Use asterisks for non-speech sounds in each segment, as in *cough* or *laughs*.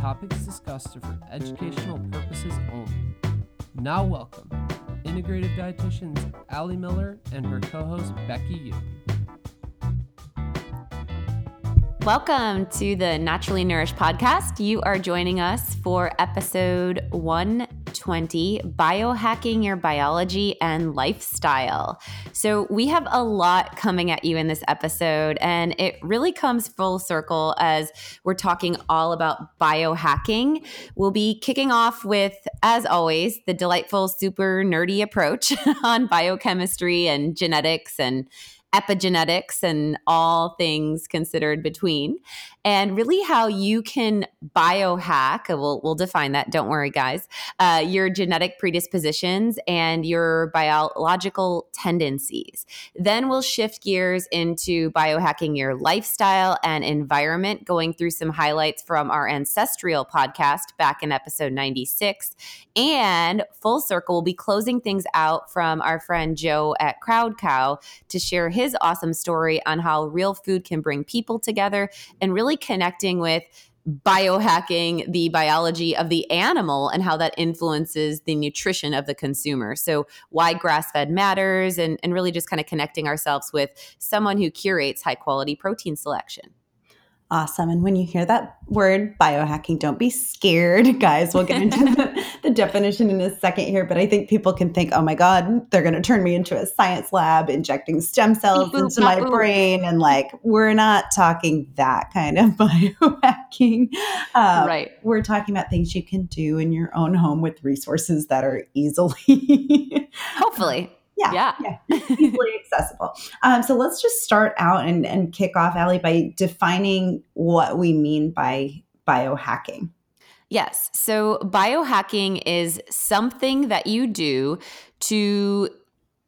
topics discussed are for educational purposes only. Now, welcome integrative dietitians Ali Miller and her co host Becky Yu. Welcome to the Naturally Nourished podcast. You are joining us for episode 120 Biohacking Your Biology and Lifestyle. So, we have a lot coming at you in this episode, and it really comes full circle as we're talking all about biohacking. We'll be kicking off with, as always, the delightful, super nerdy approach *laughs* on biochemistry and genetics and epigenetics and all things considered between, and really how you can biohack. We'll, we'll define that. Don't worry, guys. Uh, your genetic predispositions and your biological tendencies. Then we'll shift gears into biohacking your lifestyle and environment, going through some highlights from our ancestral podcast back in episode 96. And full circle, we'll be closing things out from our friend Joe at Crowd Cow to share his awesome story on how real food can bring people together and really connecting with biohacking the biology of the animal and how that influences the nutrition of the consumer. So, why grass fed matters, and, and really just kind of connecting ourselves with someone who curates high quality protein selection. Awesome. And when you hear that word biohacking, don't be scared, *laughs* guys. We'll get into the, *laughs* the, definition in a second here, but I think people can think, oh my God, they're going to turn me into a science lab injecting stem cells into my brain. And like, we're not talking that kind of *laughs* biohacking. Um, right. We're talking about things you can do in your own home with resources that are easily. Hopefully. Yeah, yeah, yeah. easily *laughs* accessible. Um, so let's just start out and, and kick off, Ali, by defining what we mean by biohacking. Yes. So biohacking is something that you do to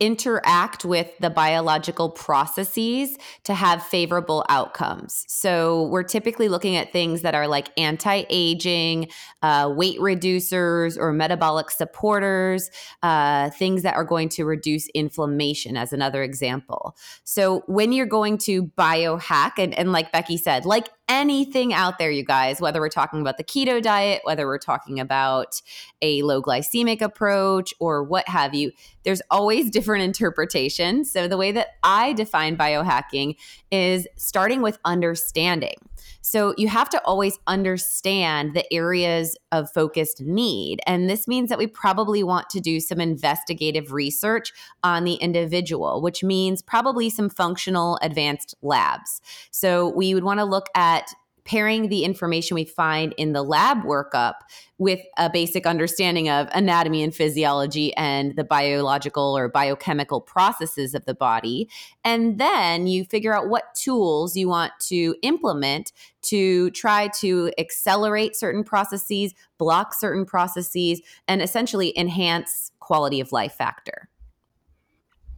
interact with the biological processes to have favorable outcomes. So, we're typically looking at things that are like anti aging, uh, weight reducers, or metabolic supporters, uh, things that are going to reduce inflammation, as another example. So, when you're going to biohack, and, and like Becky said, like anything out there, you guys, whether we're talking about the keto diet, whether we're talking about a low glycemic approach, or what have you, there's always *laughs* different interpretations. So, the way that I define biohacking is starting with understanding. So you have to always understand the areas of focused need. And this means that we probably want to do some investigative research on the individual, which means probably some functional advanced labs. So we would want to look at pairing the information we find in the lab workup with a basic understanding of anatomy and physiology and the biological or biochemical processes of the body. And then you figure out what tools you want to implement to try to accelerate certain processes, block certain processes, and essentially enhance quality of life factor.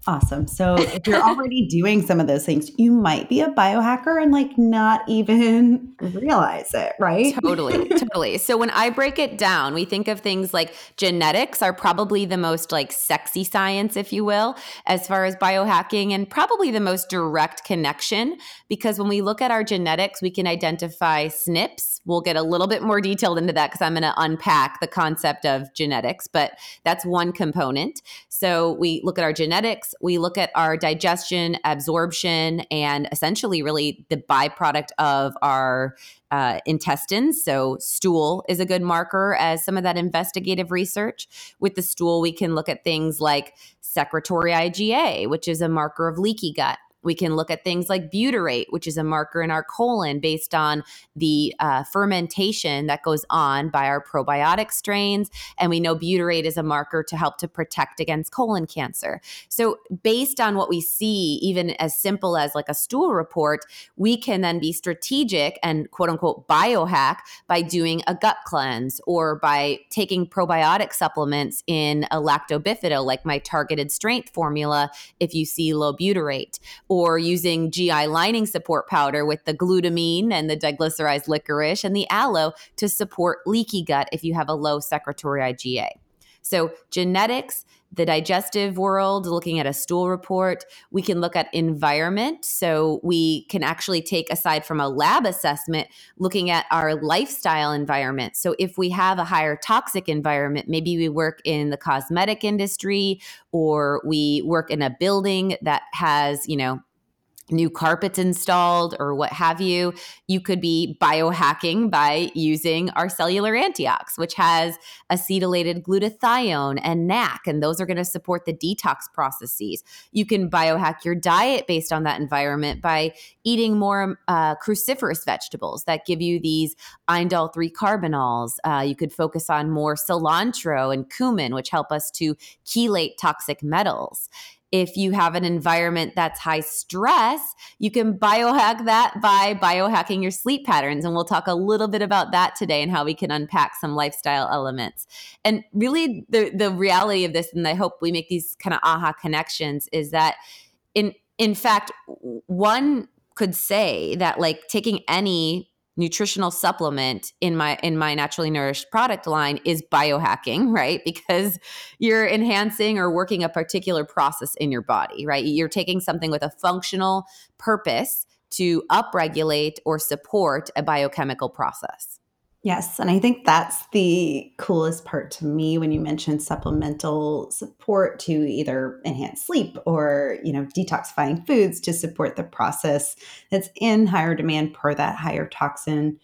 Awesome. So if you're already *laughs* doing some of those things, you might be a biohacker and like not even realize it, right? Totally. *laughs* totally. So when I break it down, we think of things like genetics are probably the most like sexy science, if you will, as far as biohacking and probably the most direct connection because when we look at our genetics, we can identify SNPs. We'll get a little bit more detailed into that because I'm going to unpack the concept of genetics, but that's one component. So we look at our genetics we look at our digestion, absorption, and essentially, really the byproduct of our uh, intestines. So, stool is a good marker as some of that investigative research. With the stool, we can look at things like secretory IgA, which is a marker of leaky gut. We can look at things like butyrate, which is a marker in our colon based on the uh, fermentation that goes on by our probiotic strains. And we know butyrate is a marker to help to protect against colon cancer. So, based on what we see, even as simple as like a stool report, we can then be strategic and quote unquote biohack by doing a gut cleanse or by taking probiotic supplements in a lactobifido, like my targeted strength formula, if you see low butyrate, or using GI lining support powder with the glutamine and the diglycerized licorice and the aloe to support leaky gut if you have a low secretory IgA. So, genetics, the digestive world, looking at a stool report. We can look at environment. So we can actually take, aside from a lab assessment, looking at our lifestyle environment. So if we have a higher toxic environment, maybe we work in the cosmetic industry or we work in a building that has, you know, new carpets installed or what have you, you could be biohacking by using our cellular antiox, which has acetylated glutathione and NAC, and those are going to support the detox processes. You can biohack your diet based on that environment by eating more uh, cruciferous vegetables that give you these indole 3 carbinols. Uh, you could focus on more cilantro and cumin, which help us to chelate toxic metals if you have an environment that's high stress, you can biohack that by biohacking your sleep patterns. And we'll talk a little bit about that today and how we can unpack some lifestyle elements. And really, the, the reality of this, and I hope we make these kind of aha connections, is that in in fact, one could say that like taking any nutritional supplement in my in my naturally nourished product line is biohacking *laughs* right? Because you're enhancing or working a particular process in your body right? You're taking something with a functional purpose to upregulate or support a biochemical process Yes. And I think that's the coolest part to me when you mention supplemental support to either enhance sleep or, you know, detoxifying foods to support the process that's in higher demand per that higher toxin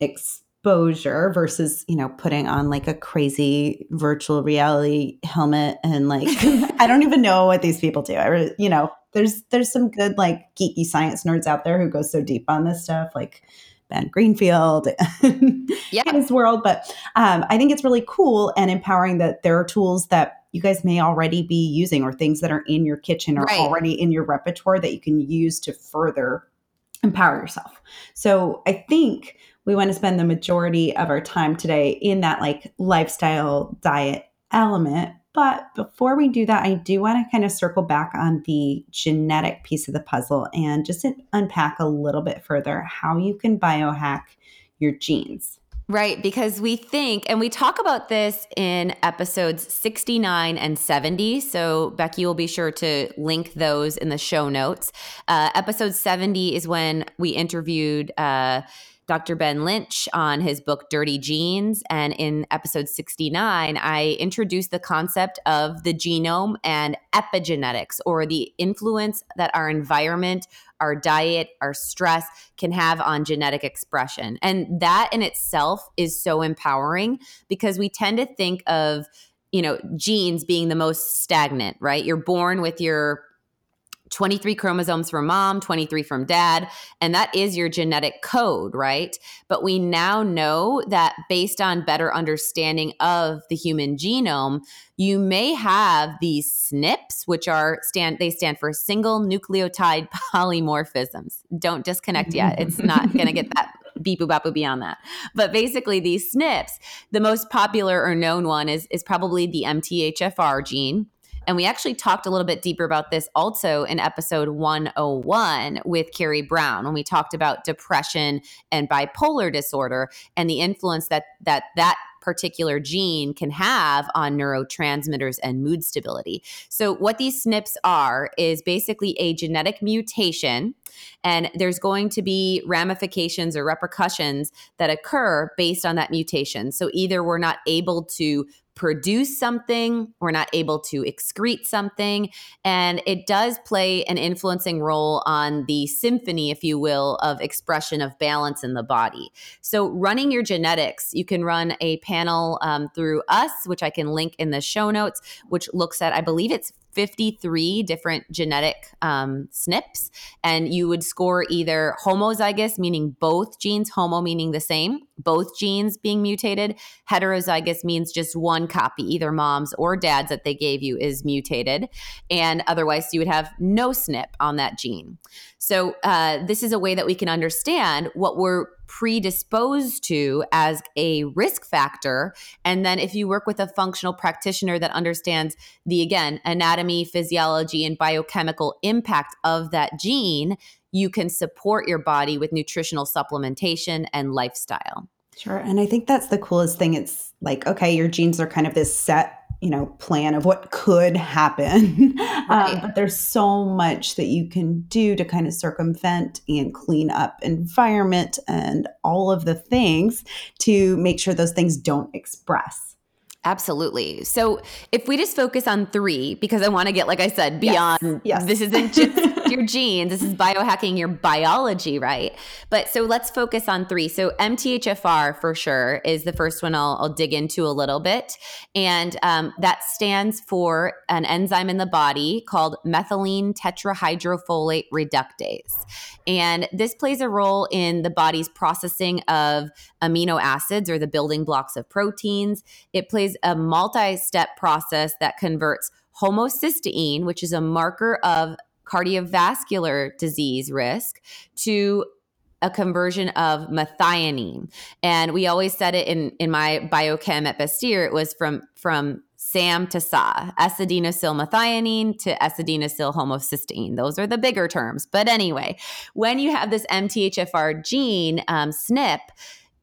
exposure versus, you know, putting on like a crazy virtual reality helmet and like *laughs* I don't even know what these people do. I you know, there's there's some good like geeky science nerds out there who go so deep on this stuff like Ben Greenfield *laughs* yeah. his world. But um, I think it's really cool and empowering that there are tools that you guys may already be using or things that are in your kitchen or right. already in your repertoire that you can use to further empower yourself. So I think we want to spend the majority of our time today in that like lifestyle diet element but before we do that, I do want to kind of circle back on the genetic piece of the puzzle and just unpack a little bit further how you can biohack your genes. Right, because we think, and we talk about this in episodes 69 and 70. So, Becky will be sure to link those in the show notes. Uh, episode 70 is when we interviewed. Uh, Dr. Ben Lynch on his book Dirty Genes. And in episode 69, I introduced the concept of the genome and epigenetics, or the influence that our environment, our diet, our stress can have on genetic expression. And that in itself is so empowering because we tend to think of you know genes being the most stagnant right you're born with your 23 chromosomes from mom, 23 from dad, and that is your genetic code, right? But we now know that based on better understanding of the human genome, you may have these SNPs, which are stand they stand for single nucleotide *laughs* polymorphisms. Don't disconnect yet. It's not *laughs* going to get that beep boop bop beyond that. But basically, these SNPs, the most popular or known one is is probably the MTHFR gene. And we actually talked a little bit deeper about this also in episode 101 with Carrie Brown when we talked about depression and bipolar disorder and the influence that that that particular gene can have on neurotransmitters and mood stability. So, what these SNPs are is basically a genetic mutation, and there's going to be ramifications or repercussions that occur based on that mutation. So, either we're not able to produce something, we're not able to excrete something. And it does play an influencing role on the symphony, if you will, of expression of balance in the body. So, running your genetics, you can run a panel um, through us, which I can link in the show notes, which looks at, I believe it's 53 different genetic um, SNPs, and you would score either homozygous, meaning both genes, homo meaning the same, both genes being mutated. Heterozygous means just one copy, either mom's or dad's that they gave you is mutated. And otherwise, you would have no SNP on that gene. So, uh, this is a way that we can understand what we're predisposed to as a risk factor. And then, if you work with a functional practitioner that understands the, again, anatomy, physiology, and biochemical impact of that gene, you can support your body with nutritional supplementation and lifestyle. Sure. And I think that's the coolest thing. It's like, okay, your genes are kind of this set, you know, plan of what could happen. *laughs* Um, right. um, but there's so much that you can do to kind of circumvent and clean up environment and all of the things to make sure those things don't express. Absolutely. So if we just focus on three, because I want to get, like I said, beyond yes. Yes. this isn't just *laughs* your genes, this is biohacking your biology, right? But so let's focus on three. So MTHFR for sure is the first one I'll, I'll dig into a little bit. And um, that stands for an enzyme in the body called methylene tetrahydrofolate reductase. And this plays a role in the body's processing of amino acids or the building blocks of proteins. It plays a multi step process that converts homocysteine, which is a marker of cardiovascular disease risk, to a conversion of methionine. And we always said it in, in my biochem at Bastyr, it was from, from SAM to SA, S-adenosylmethionine to S-adenosyl homocysteine. Those are the bigger terms. But anyway, when you have this MTHFR gene, um, SNP,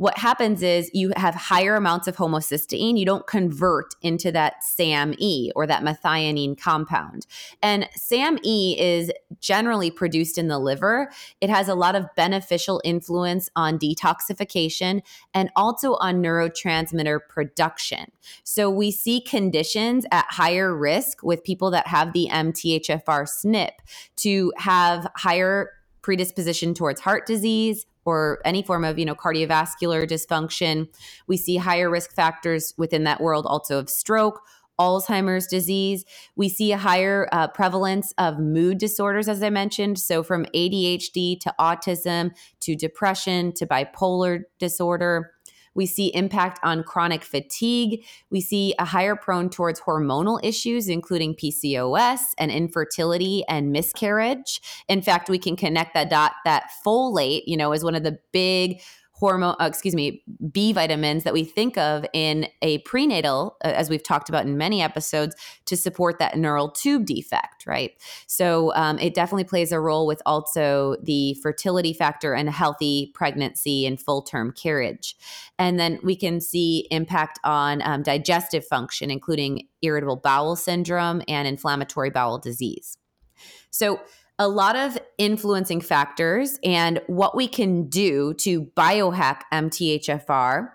what happens is you have higher amounts of homocysteine. You don't convert into that SAMe or that methionine compound. And SAMe is generally produced in the liver. It has a lot of beneficial influence on detoxification and also on neurotransmitter production. So we see conditions at higher risk with people that have the MTHFR SNP to have higher predisposition towards heart disease, or any form of you know cardiovascular dysfunction we see higher risk factors within that world also of stroke Alzheimer's disease. We see a higher uh, prevalence of mood disorders, as I mentioned. So, from ADHD to autism to depression to bipolar disorder. We see impact on chronic fatigue. We see a higher prone towards hormonal issues, including PCOS and infertility and miscarriage. In fact, we can connect that dot that folate, you know, is one of the big hormone, uh, excuse me, B vitamins that we think of in a prenatal, uh, as we've talked about in many episodes, to support that neural tube defect, right? So um, it definitely plays a role with also the fertility factor and healthy pregnancy and full term carriage. And then we can see impact on um, digestive function, including irritable bowel syndrome and inflammatory bowel disease. So, a lot of influencing factors and what we can do to biohack MTHFR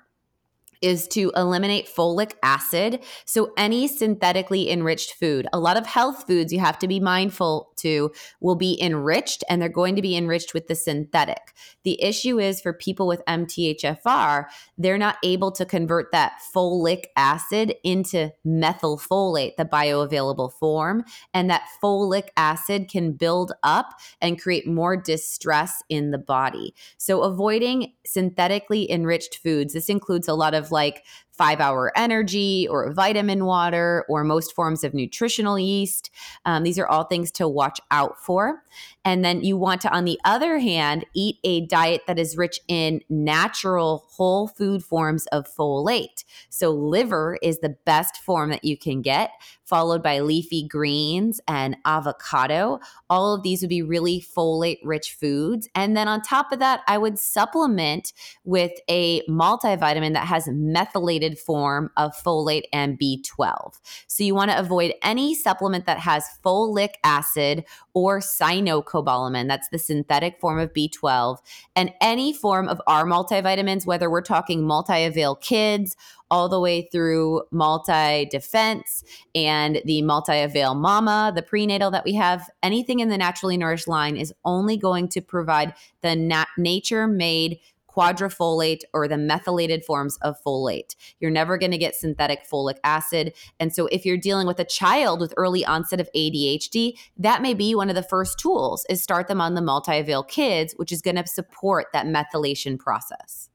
is to eliminate folic acid. So, any synthetically enriched food, a lot of health foods you have to be mindful to will be enriched and they're going to be enriched with the synthetic. The issue is for people with MTHFR, they're not able to convert that folic acid into methylfolate, the bioavailable form. And that folic acid can build up and create more distress in the body. So, avoiding synthetically enriched foods, this includes a lot of like five hour energy or vitamin water or most forms of nutritional yeast. Um, these are all things to watch out for. And then you want to, on the other hand, eat a diet that is rich in natural whole food forms of folate. So, liver is the best form that you can get, followed by leafy greens and avocado. All of these would be really folate rich foods. And then on top of that, I would supplement with a multivitamin that has methylated form of folate and B12. So, you want to avoid any supplement that has folic acid or cyanocobalamin. That's the synthetic form of B12. And any form of our multivitamins, whether we're talking multi avail kids all the way through multi defense and the multi avail mama, the prenatal that we have, anything in the naturally nourished line is only going to provide the nat- nature made quadrifolate or the methylated forms of folate. You're never going to get synthetic folic acid. And so if you're dealing with a child with early onset of ADHD, that may be one of the first tools is start them on the multi-avail kids, which is going to support that methylation process.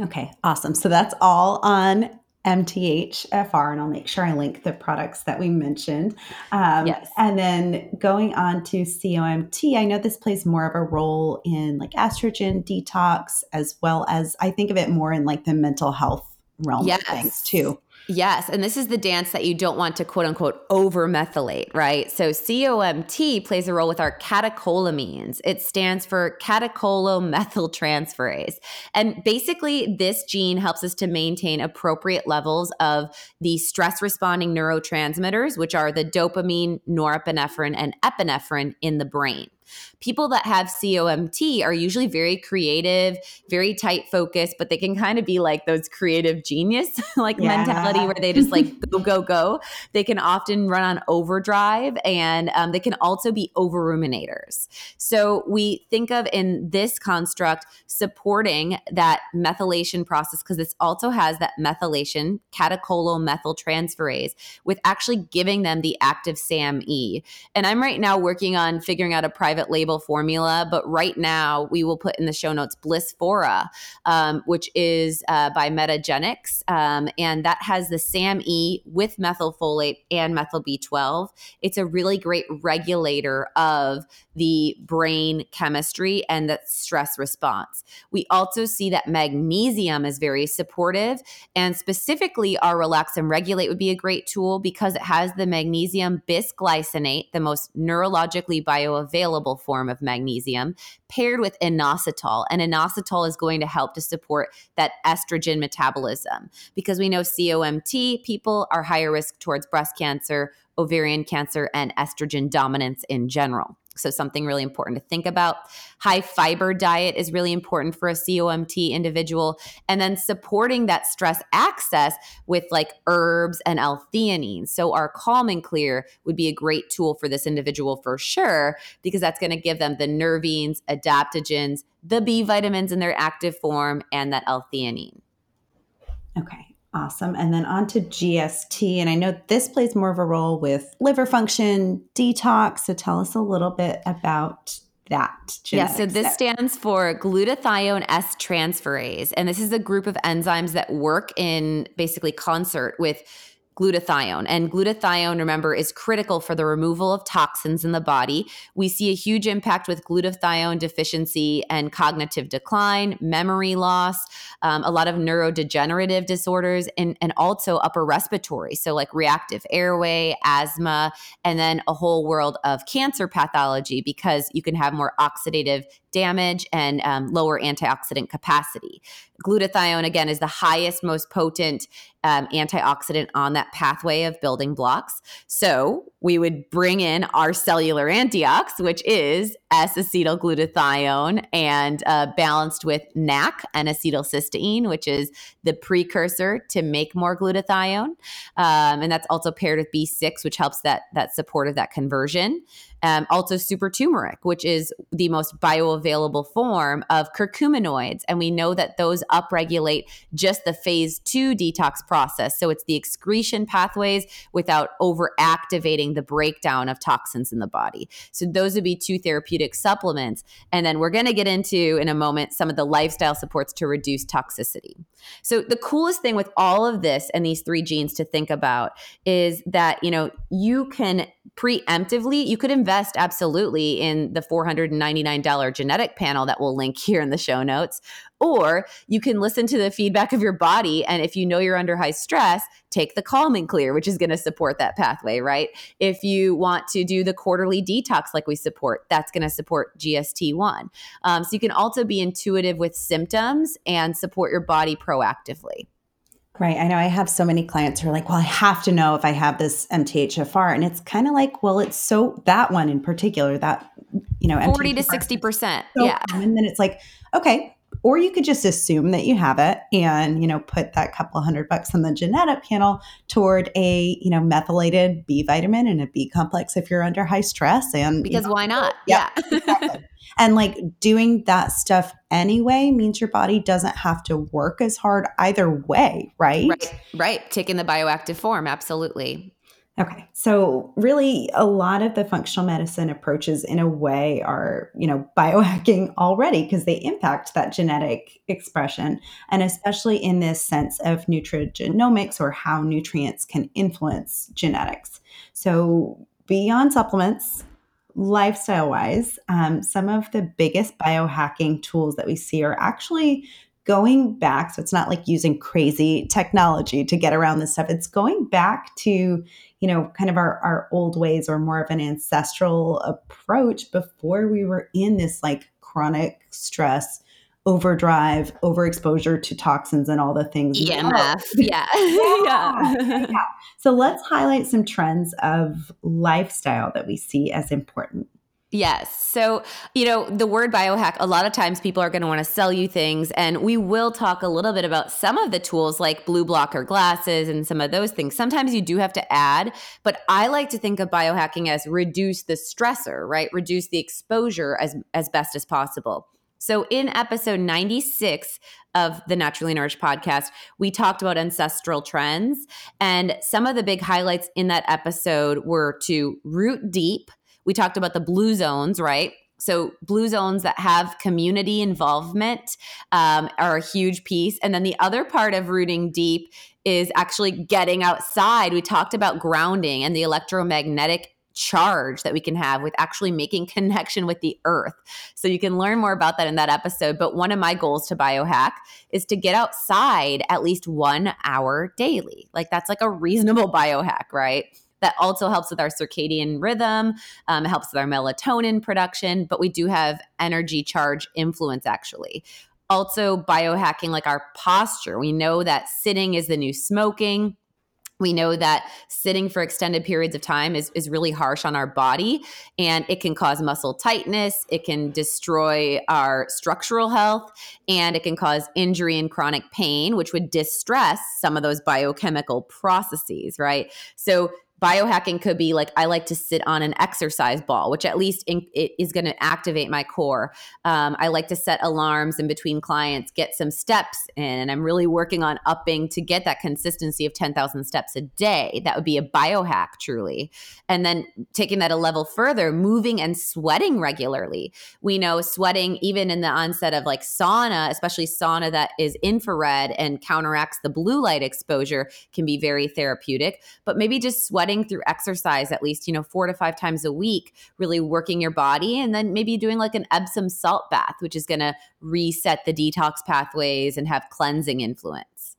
Okay, awesome. So that's all on MTHFR, and I'll make sure I link the products that we mentioned. Um, yes. And then going on to COMT, I know this plays more of a role in like estrogen detox, as well as I think of it more in like the mental health realm yes. of things too. Yes. And this is the dance that you don't want to quote unquote over methylate, right? So COMT plays a role with our catecholamines. It stands for catechol-O-methyltransferase. And basically, this gene helps us to maintain appropriate levels of the stress responding neurotransmitters, which are the dopamine, norepinephrine, and epinephrine in the brain. People that have COMT are usually very creative, very tight focused, but they can kind of be like those creative genius *laughs* like yeah. mentality where they just like go, go, go. They can often run on overdrive and um, they can also be over ruminators. So we think of in this construct supporting that methylation process because this also has that methylation, catechol-O-methyltransferase, with actually giving them the active SAMe. And I'm right now working on figuring out a private private label formula, but right now we will put in the show notes Blissfora, um, which is uh, by Metagenics, um, and that has the SAMe with methylfolate and methyl B12. It's a really great regulator of the brain chemistry and the stress response. We also see that magnesium is very supportive, and specifically our relax and regulate would be a great tool because it has the magnesium bisglycinate, the most neurologically bioavailable form of magnesium paired with inositol. And inositol is going to help to support that estrogen metabolism because we know COMT people are higher risk towards breast cancer, ovarian cancer, and estrogen dominance in general. So, something really important to think about. High fiber diet is really important for a COMT individual. And then supporting that stress access with like herbs and L theanine. So, our Calm and Clear would be a great tool for this individual for sure, because that's going to give them the nervines, adaptogens, the B vitamins in their active form, and that L theanine. Okay. Awesome. And then on to GST. And I know this plays more of a role with liver function, detox. So tell us a little bit about that. Yeah, so this stands for glutathione S transferase. And this is a group of enzymes that work in basically concert with glutathione. And glutathione, remember, is critical for the removal of toxins in the body. We see a huge impact with glutathione deficiency and cognitive decline, memory loss, um, a lot of neurodegenerative disorders, and, and also upper respiratory. So, like reactive airway, asthma, and then a whole world of cancer pathology because you can have more oxidative damage and um, lower antioxidant capacity. Glutathione, again, is the highest, most potent um, antioxidant on that pathway of building blocks. So we would bring in our cellular antiox, which is S acetylglutathione, and uh, balanced with NAC and acetylcysteine, which is the precursor to make more glutathione. Um, and that's also paired with B6, which helps that, that support of that conversion. Um, also, super turmeric, which is the most bioavailable form of curcuminoids. And we know that those upregulate just the phase two detox process. So it's the excretion pathways without overactivating the breakdown of toxins in the body. So those would be two therapeutic supplements. And then we're going to get into in a moment some of the lifestyle supports to reduce toxicity. So the coolest thing with all of this and these three genes to think about is that, you know, you can preemptively, you could invest absolutely in the $499 genetic panel that we'll link here in the show notes. Or you can listen to the feedback of your body. And if you know you're under high stress, take the calm and clear, which is going to support that pathway, right? If you want to do the quarterly detox like we support, that's going to support GST1. Um, so you can also be intuitive with symptoms and support your body proactively. Right. I know I have so many clients who are like, well, I have to know if I have this MTHFR. And it's kind of like, well, it's so that one in particular, that, you know, 40 MTHFR to 60%. So yeah. And then it's like, okay, or you could just assume that you have it and you know put that couple hundred bucks on the genetic panel toward a you know methylated b vitamin and a b complex if you're under high stress and because you know, why not? yeah, yeah. *laughs* exactly. and like doing that stuff anyway means your body doesn't have to work as hard either way right? Right right. Taking the bioactive form absolutely Okay. So really a lot of the functional medicine approaches in a way are, you know, biohacking *laughs* already because they impact that genetic expression and especially in this sense of nutrigenomics or how nutrients can influence genetics. So beyond supplements, lifestyle wise, um, some of the biggest biohacking tools that we see are actually going back. So it's not like using crazy technology to get around this stuff. It's going back to you know, kind of our, our old ways or more of an ancestral approach before we were in this like chronic stress overdrive, overexposure to toxins and all the things. EMF. *laughs* *laughs* Yeah. yeah. yeah. So let's highlight some trends of lifestyle that we see as important. Yes. So, you know, the word biohack, a lot of times people are going to want to sell you things. And we will talk a little bit about some of the tools like blue blocker glasses and some of those things. Sometimes you do have to add, but I like to think of biohacking as reduce the stressor, right? Reduce the exposure as, as best as possible. So, in episode 96 of the Naturally Nourished podcast, we talked about ancestral trends. And some of the big highlights in that episode were to root deep we talked about the blue zones, right? So, blue zones that have community involvement um, are a huge piece. And then the other part of rooting deep is actually getting outside. We talked about grounding and the electromagnetic charge that we can have with actually making *laughs* connection with the earth. So you can learn more about that in that episode. But one of my goals to biohack is to get outside at least one hour daily. Like that's like a reasonable *laughs* biohack, right? That also helps with our circadian rhythm, um, helps with our melatonin production, but we do have energy charge influence actually. Also, biohacking like our posture. We know that sitting is the new smoking. We know that sitting for extended periods of time is, is really harsh on our body and it can cause muscle tightness. It can destroy our structural health and it can cause injury and chronic pain, which would distress some of those biochemical processes, right? So, biohacking could be like I like to sit on an exercise ball, which at least in, it is going to activate my core. Um, I like to set alarms in between clients, get some steps in, and I'm really working on upping to get that consistency of 10,000 steps a day. That would be a biohack, truly. And then taking that a level further, moving and sweating regularly. We know sweating, even in the onset of like sauna, especially sauna that is infrared and counteracts the blue light exposure, can be very therapeutic. But maybe just sweating through exercise at least, you know, four to five times a week, really working your body. And then maybe doing like an Epsom salt bath, which is going to reset the detox pathways and have cleansing influence.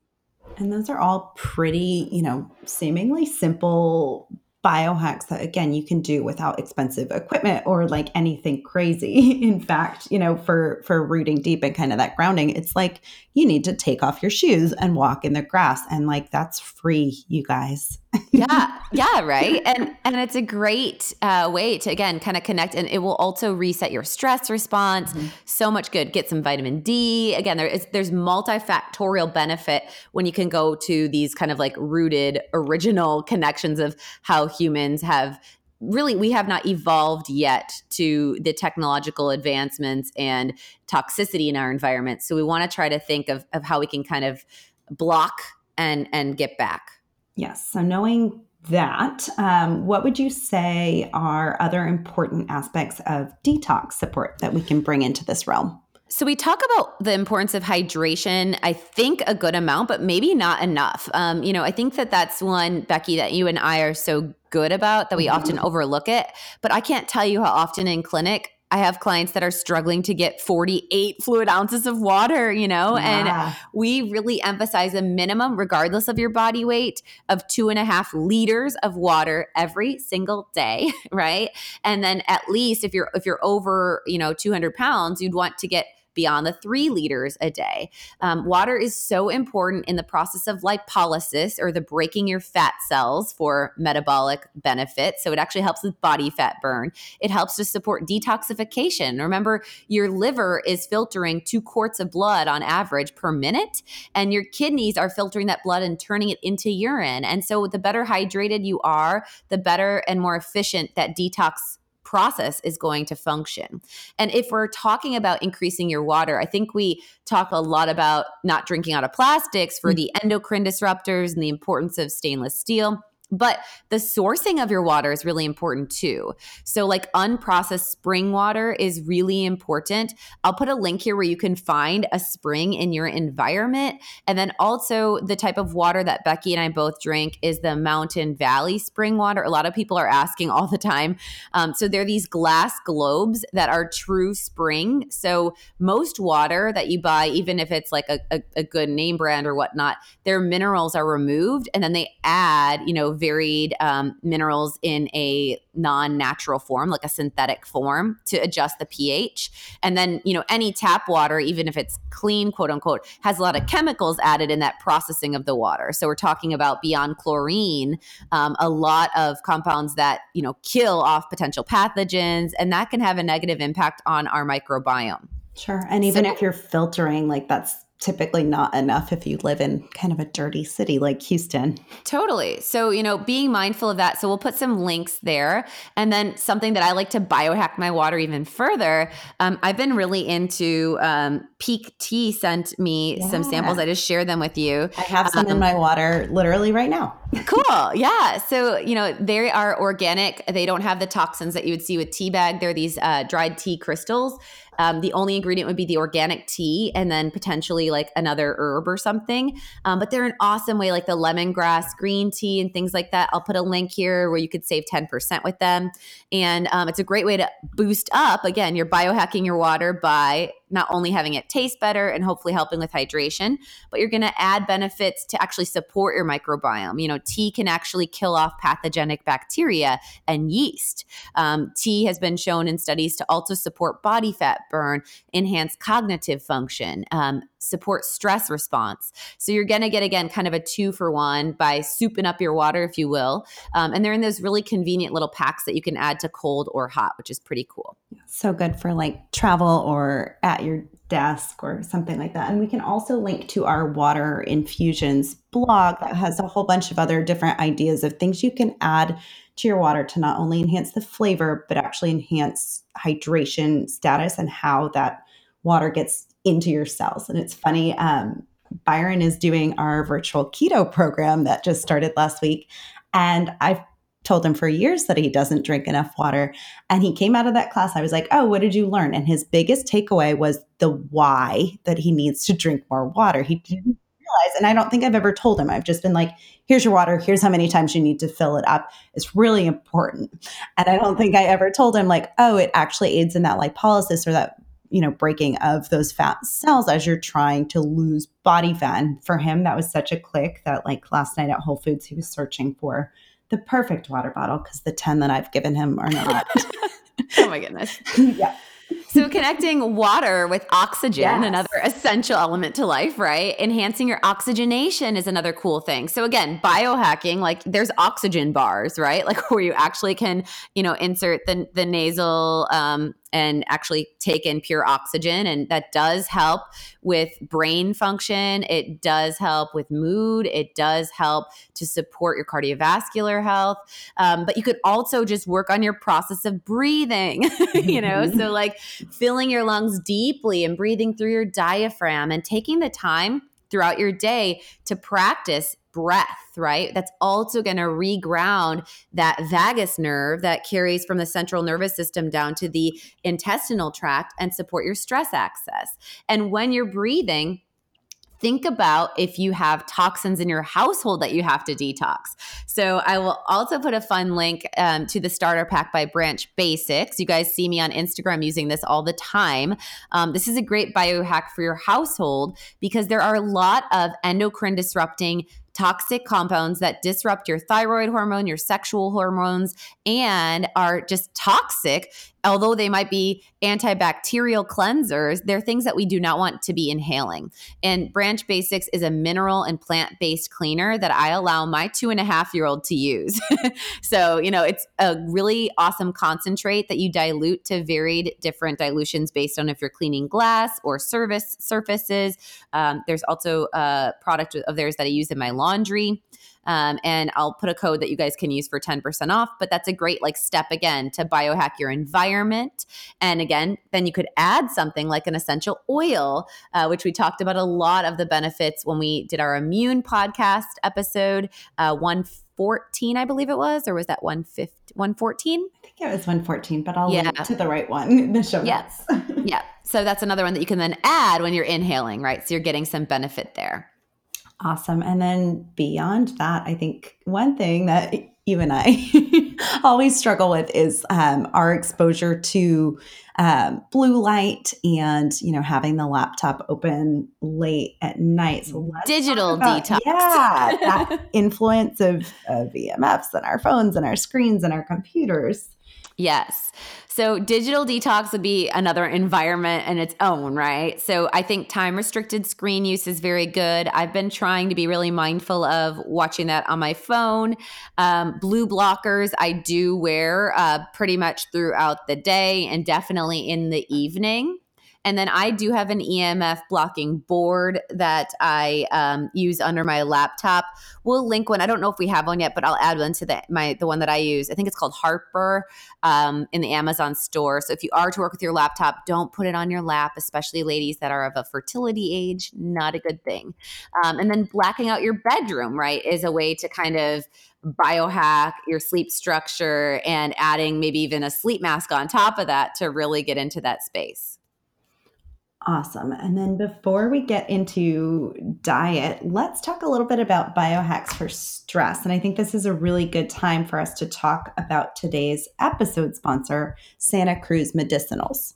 And those are all pretty, you know, seemingly simple biohacks that again you can do without expensive equipment or like anything crazy. *laughs* In fact you know for for rooting deep and kind of that grounding it's like you need to take off your shoes and walk in the grass and like that's free you guys. Yeah *laughs* yeah right? And and it's a great uh, way to again kind of connect and it will also reset your stress response. Mm-hmm. so much good. Get some vitamin d. Again there is there's multifactorial benefit when you can go to these kind of like rooted original connections of how humans have really we have not evolved yet to the technological advancements and toxicity in our environment. So we want to try to think of, of how we can kind of block and and get back. Yes. So knowing that um, what would you say are other important aspects of detox support that we can bring into this realm so we talk about the importance of hydration. I think a good amount, but maybe not enough. Um, you know, I think that that's one Becky that you and I are so good about that we mm-hmm. often overlook it. But I can't tell you how often in clinic I have clients that are struggling to get 48 fluid ounces of water, you know, yeah. and we really emphasize a minimum, regardless of your body weight, of two and a half liters of water every single day, *laughs* right? And then at least if you're if you're over, you know, 200 pounds, you'd want to get beyond the three liters a day. Um, water is so important in the process of lipolysis or the breaking your fat cells for metabolic benefit. So it actually helps with body fat burn. It helps to support detoxification. Remember, your liver is filtering two quarts of blood on average per minute, and your kidneys are filtering that blood and turning it into urine. And so the better hydrated you are, the better and more efficient that detox process is going to function. And if we're talking about increasing your water, I think we talk a lot about not drinking out of plastics for mm-hmm. the endocrine disruptors and the importance of stainless steel. But the sourcing of your water is really important too. So, like unprocessed spring water is really important. I'll put a link here where you can find a spring in your environment. And then also, the type of water that Becky and I both drink is the Mountain Valley spring water. A lot of people are asking all the time. Um, so, they're these glass globes that are true spring. So, most water that you buy, even if it's like a, a, a good name brand or whatnot, their minerals are removed and then they add, you know, varied um, minerals in a non-natural form like a synthetic form to adjust the ph and then you know any tap water even if it's clean quote unquote has a lot of chemicals added in that processing of the water so we're talking about beyond chlorine um, a lot of compounds that you know kill off potential pathogens and that can have a negative impact on our microbiome Sure. And even so, if you're filtering, like that's typically not enough if you live in kind of a dirty city like Houston. Totally. So, you know, being mindful of that. So, we'll put some links there. And then something that I like to biohack my water even further. Um, I've been really into um, Pique Tea sent me yeah. some samples. I just share them with you. I have some um, in my water literally right now. Cool. Yeah. So, you know, they are organic. They don't have the toxins that you would see with tea bag. They're these uh, dried tea crystals um, the only ingredient would be the organic tea and then potentially like another herb or something. Um, but they're an awesome way, like the lemongrass green tea and things like that. I'll put a link here where you could save 10% with them. And um, it's a great way to boost up, again, you're biohacking your water by not only having it taste better and hopefully helping with hydration, but you're going to add benefits to actually support your microbiome. You know, tea can actually kill off pathogenic bacteria and yeast. Um, tea has been shown in studies to also support body fat burn, enhance cognitive function, um, support stress response. So you're going to get, again, kind of a two for one by souping up your water, if you will. Um, and they're in those really convenient little packs that you can add to cold or hot, which is pretty cool. So good for like travel or at your desk or something like that. And we can also link to our water infusions blog that has a whole bunch of other different ideas of things you can add to your water to not only enhance the flavor, but actually enhance hydration status and how that water gets into your cells. And it's funny, um, Byron is doing our virtual keto program that just started last week. And I've told him for years that he doesn't drink enough water. And he came out of that class. I was like, Oh, what did you learn? And his biggest takeaway was the why that he needs to drink more water. He didn't mm-hmm. realize, and I don't think I've ever told him. I've just been like, Here's your water. Here's how many times you need to fill it up. It's really important. And I don't think I ever told him, like, Oh, it actually aids in that lipolysis or that you know breaking of those fat cells as you're trying to lose body fat and for him that was such a click that like last night at whole foods he was searching for the perfect water bottle because the 10 that i've given him are not *laughs* oh my goodness *laughs* yeah so connecting water with oxygen, yes. another essential element to life, right? Enhancing your oxygenation is another cool thing. So again, biohacking, like there's oxygen bars, right? *laughs* Like where you actually can, you know, insert the the nasal um, and actually take in pure oxygen. And that does help with brain function. It does help with mood. It does help to support your cardiovascular health. Um, but you could also just work on your process of breathing, *laughs* you know? so, mm-hmm. like filling your lungs deeply and breathing through your diaphragm and taking the time throughout your day to practice breath, right? That's also going to reground that vagus nerve that carries from the central nervous system down to the intestinal tract and support your stress access. And when you're breathing, think about if you have toxins in your household that you have to detox. So I will also put a fun link um, to the starter pack by Branch Basics. You guys see me on Instagram using this all the time. Um, this is a great biohack for your household because there are a lot of endocrine disrupting toxic compounds that disrupt your thyroid hormone, your sexual hormones, and are just toxic although they might be antibacterial cleansers, they're things that we do not want to be inhaling. And Branch Basics is a mineral and plant based cleaner that I allow my two and a half year old to use. *laughs* so, you know, it's a really awesome concentrate that you dilute to varied different dilutions based on if you're cleaning glass or service surfaces. Um, there's also a product of theirs that I use in my laundry. Um, and I'll put a code that you guys can use for 10% off. But that's a great like step again to biohack your environment. And again, then you could add something like an essential oil, uh, which we talked about a lot of the benefits when we did our immune podcast episode, uh, 114, I believe it was, or was that 115? 114? I think it was 114, but I'll yeah. link to the right one in the show notes. Yes. *laughs* yeah. So that's another one that you can then add when you're inhaling, right? So you're getting some benefit there. Awesome. And then beyond that, I think one thing that you and I *laughs* always struggle with is um, our exposure to um, blue light and you know having the laptop open late at night. So digital about, detox. Yeah, that *laughs* influence of, of EMFs and our phones and our screens and our computers. Yes. So digital detox would be another environment in its own, right? So I think time restricted screen use is very good. I've been trying to be really mindful of watching that on my phone. Um, blue blockers I do wear uh, pretty much throughout the day and definitely in the evening. And then I do have an EMF blocking board that I um, use under my laptop. We'll link one. I don't know if we have one yet, but I'll add one to the my the one that I use. I think it's called Harper um, in the Amazon store. So if you are to work with your laptop, don't put it on your lap, especially ladies that are of a fertility age. Not a good thing. Um, and then blacking out your bedroom, right, is a way to kind of biohack your sleep structure and adding maybe even a sleep mask on top of that to really get into that space. Awesome. And then before we get into diet, let's talk a little bit about biohacks for stress. And I think this is a really good time for us to talk about today's episode sponsor, Santa Cruz Medicinals.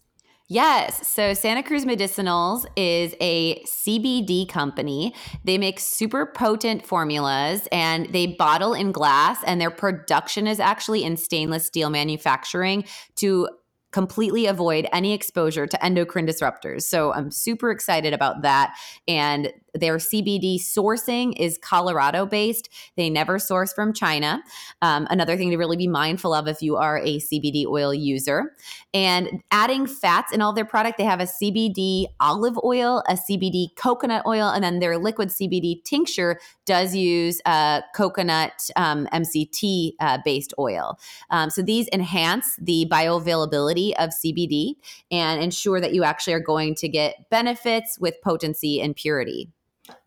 Yes. So Santa Cruz Medicinals is a CBD company. They make super potent formulas and they bottle in glass, and their production is actually in stainless steel manufacturing to completely avoid any exposure to endocrine disruptors. So I'm super excited about that. And their CBD sourcing is Colorado based. They never source from China. Um, another thing to really be mindful of if you are a CBD oil user. And adding fats in all their product, they have a CBD olive oil, a CBD coconut oil, and then their liquid CBD tincture does use uh, coconut um, MCT uh, based oil. Um, so these enhance the bioavailability of CBD and ensure that you actually are going to get benefits with potency and purity.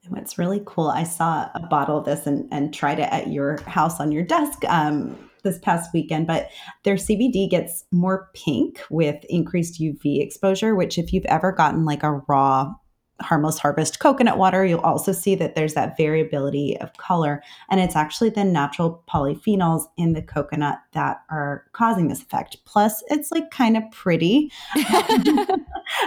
What's really cool, I saw a bottle of this and, and tried it at your house on your desk um, this past weekend, but their CBD gets more pink with increased UV exposure, which, if you've ever gotten like a raw harmless harvest coconut water, you'll also see that there's that variability of color. And it's actually the natural polyphenols in the coconut that are causing this effect. Plus, it's like kind of pretty. *laughs* *laughs*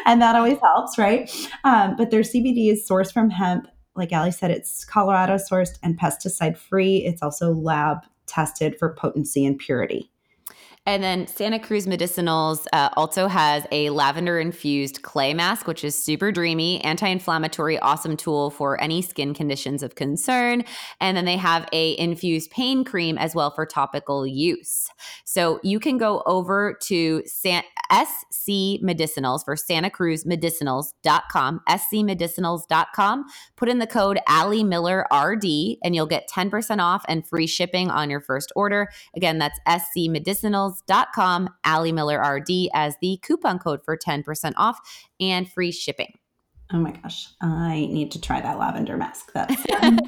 and that always helps, right? Um, but their CBD is sourced from hemp like Ali said, it's Colorado sourced and pesticide free. It's also lab tested for potency and purity. And then Santa Cruz Medicinals uh, also has a lavender infused clay mask, which is super dreamy, anti inflammatory, awesome tool for any skin conditions of concern. And then they have a infused pain cream as well for topical use. So you can go over to San- SC Medicinals for Santa Cruz Medicinals.com, scmedicinals.com. Put in the code Ali Miller RD and you'll get 10% off and free shipping on your first order. Again, that's SC Medicinals com Ali Miller RD as the coupon code for 10% off and free shipping. Oh my gosh, I need to try that lavender mask. That's *laughs*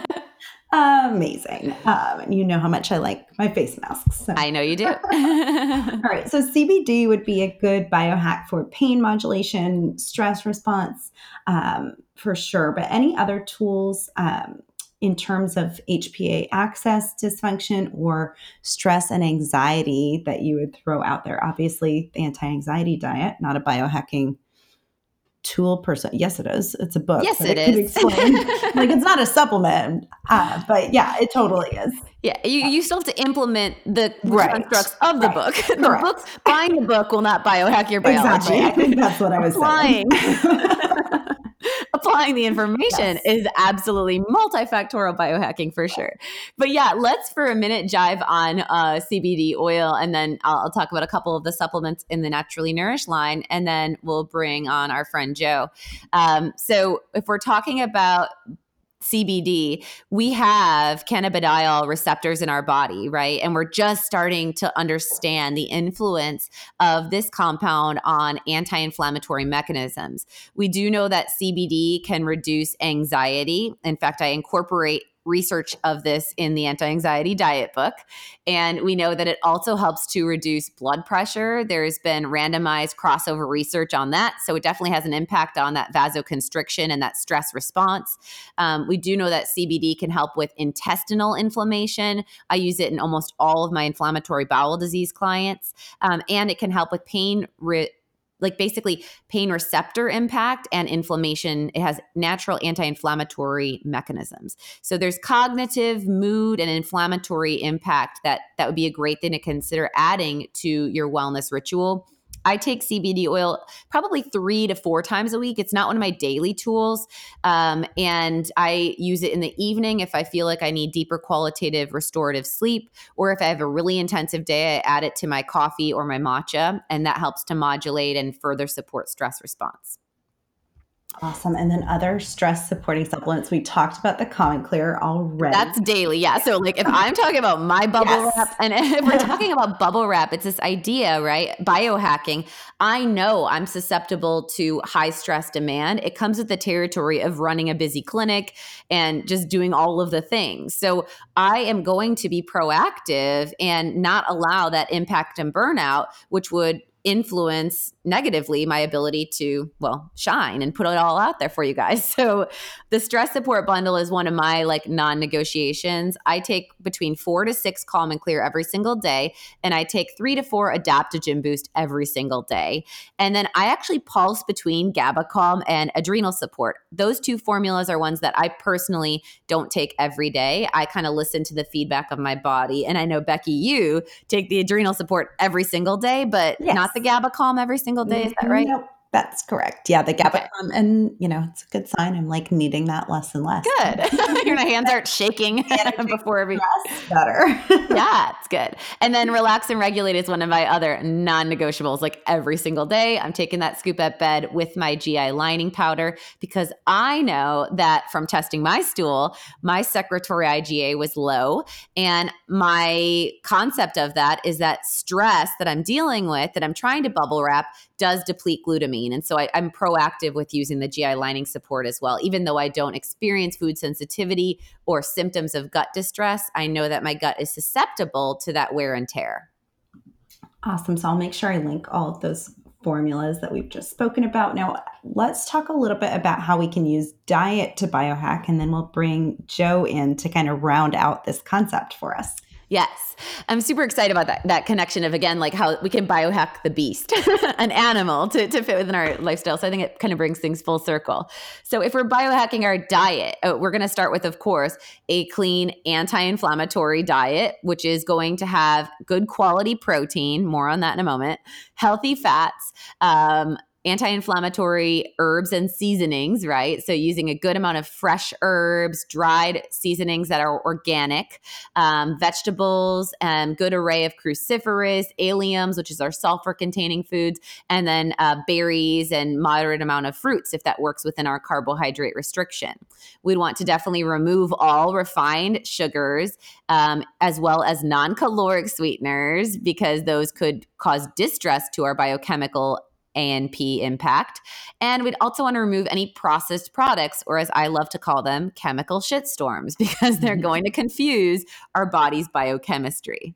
amazing. Um, and you know how much I like my face masks. So. I know you do. *laughs* *laughs* All right. So, CBD would be a good biohack for pain modulation, stress response, um, for sure. But any other tools um, in terms of HPA axis dysfunction or stress and anxiety that you would throw out there? Obviously, the anti anxiety diet, not a biohacking tool person. Yes, it is. It's a book. Yes, it could explain- *laughs* like it's not a supplement, uh, but yeah, it totally is. Yeah, you, you still have to implement the Right. constructs of the Right. book. *laughs* the Correct. book, buying the book will not biohack your biology. Exactly. I *laughs* think that's what I was saying. *laughs* applying the information Yes. is absolutely multifactorial biohacking for sure. But yeah, let's for a minute jive on uh, CBD oil, and then I'll, I'll talk about a couple of the supplements in the Naturally Nourished line, and then we'll bring on our friend Joe. Um, so if we're talking about CBD, we have cannabidiol receptors in our body, right? And we're just starting to understand the influence of this compound on anti inflammatory mechanisms. We do know that CBD can reduce anxiety. In fact, I incorporate research of this in the anti anxiety diet book. And we know that it also helps to reduce blood pressure. There's been randomized crossover research on that. So it definitely has an impact on that vasoconstriction and that stress response. Um, we do know that CBD can help with intestinal inflammation. I use it in almost all of my inflammatory bowel disease clients. Um, and it can help with pain. Re- like basically pain receptor impact and inflammation. It has natural anti inflammatory mechanisms. So there's cognitive, mood, and inflammatory impact that that would be a great thing to consider adding to your wellness ritual. I take CBD oil probably three to four times a week. It's not one of my daily tools. Um, and I use it in the evening if I feel like I need deeper qualitative restorative sleep, or if I have a really intensive day, I add it to my coffee or my matcha, and that helps to modulate and further support stress response. Awesome. And then other stress supporting supplements. We talked about the Calm and Clear already. That's daily. Yeah. So, like, if I'm talking about my bubble Yes. wrap, and *laughs* if we're *laughs* talking about bubble wrap, it's this idea, right? Biohacking. I know I'm susceptible to high stress demand. It comes with the territory of running a busy clinic and just doing all of the things. So, I am going to be proactive and not allow that impact and burnout, which would influence negatively my ability to well shine and put it all out there for you guys. *laughs* So the stress support bundle is one of my like non-negotiations. I take between four to six calm and clear every single day and i take three to four adaptogen boost every single day. And then i actually pulse between gaba calm and adrenal support. Those two formulas are ones that i personally don't take every day. I kind of listen to the feedback of my body. And i know becky you take the adrenal support every single day but Yes. not the gaba calm every single day is that right? Nope, that's correct. Yeah, the GABA. Okay. Um, and, you know, it's a good sign. I'm like needing that less and less. good *laughs* *laughs* your hands aren't shaking *laughs* before every better. yeah, it's good. And then relax and regulate is one of my other non-negotiables. Like every single day, I'm taking that scoop at bed with my GI lining powder because I know that from testing my stool, my secretory IgA was low. And my concept of that is that stress that I'm dealing with, that I'm trying to bubble wrap, does deplete glutamine. And so I, I'm proactive with using the GI lining support as well. Even though I don't experience food sensitivity or symptoms of gut distress, I know that my gut is susceptible to that wear and tear. Awesome. So I'll make sure I link all of those formulas that we've just spoken about. Now, let's talk a little bit about how we can use diet to biohack, and then we'll bring Joe in to kind of round out this concept for us. Yes. I'm super excited about that that connection of again like how we can biohack the beast, *laughs* an animal to, to fit within our lifestyle. So I think it kind of brings things full circle. So if we're biohacking our diet, uh, we're going to start with of course a clean anti-inflammatory diet which is going to have good quality protein, more on that in a moment, healthy fats, um, anti-inflammatory herbs and seasonings right? So using a good amount of fresh herbs dried seasonings that are organic um, vegetables and good array of cruciferous alliums which is our sulfur containing foods and then uh, berries and moderate amount of fruits if that works within our carbohydrate restriction. We'd want to definitely remove all refined sugars um, as well as non-caloric sweeteners because those could cause distress to our biochemical ANP impact. And we'd also want to remove any processed products, or as I love to call them, chemical shitstorms, *laughs* because they're going to confuse our body's biochemistry.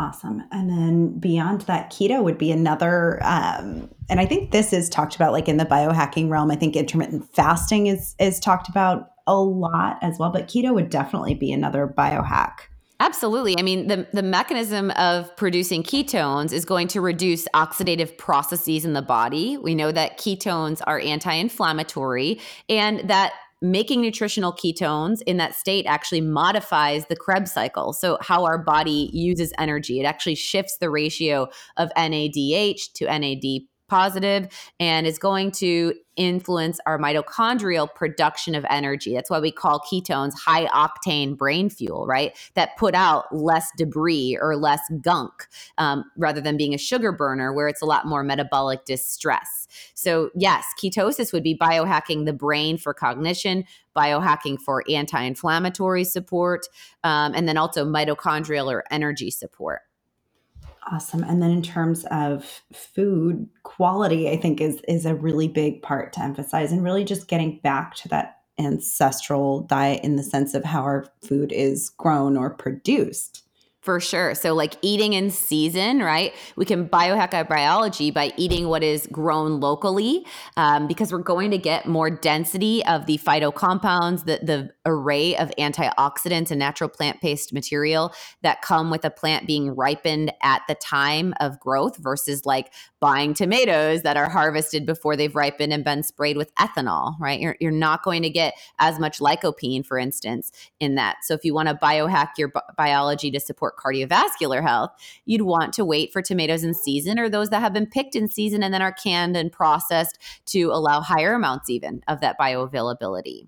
Awesome. And then beyond that, keto would be another. Um, and I think this is talked about like in the biohacking realm. I think intermittent fasting is is talked about a lot as well. But keto would definitely be another biohack. Absolutely. I mean, the, the mechanism of producing ketones is going to reduce oxidative processes in the body. We know that ketones are anti inflammatory and that making nutritional ketones in that state actually modifies the Krebs cycle. So, how our body uses energy, it actually shifts the ratio of NADH to NAD positive and is going to influence our mitochondrial production of energy. That's why we call ketones high octane brain fuel, right? That put out less debris or less gunk um, rather than being a sugar burner where it's a lot more metabolic distress. So, yes, ketosis would be biohacking the brain for cognition, biohacking for anti inflammatory support, um, and then also mitochondrial or energy support. Awesome. And then in terms of food quality, I think is is a really big part to emphasize and really just getting back to that ancestral diet in the sense of how our food is grown or produced. For sure. So, like eating in season, right? We can biohack our biology by eating what is grown locally um, because we're going to get more density of the phytocompounds, the, the array of antioxidants and natural plant based material that come with a plant being ripened at the time of growth versus like buying tomatoes that are harvested before they've ripened and been sprayed with ethanol, right? You're, you're not going to get as much lycopene, for instance, in that. So, if you want to biohack your bi- biology to support cardiovascular health, you'd want to wait for tomatoes in season or those that have been picked in season and then are canned and processed to allow higher amounts even of that bioavailability.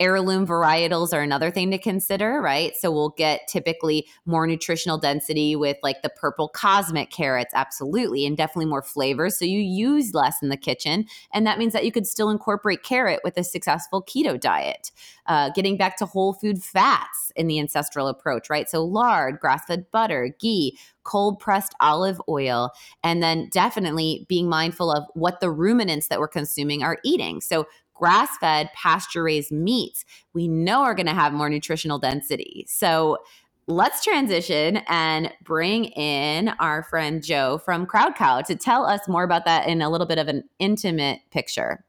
Heirloom varietals are another thing to consider, right? So we'll get typically more nutritional density with like the purple cosmic carrots, absolutely, and definitely more flavors. So you use less in the kitchen. And that means that you could still incorporate carrot with a successful keto diet. Uh, getting back to whole food fats in the ancestral approach, right? So lard, grass fed butter, ghee, cold pressed olive oil, and then definitely being mindful of what the ruminants that we're consuming are eating. So grass fed, pasture raised meats, we know are going to have more nutritional density. So let's transition and bring in our friend Joe from Crowd Cow to tell us more about that in a little bit of an intimate picture.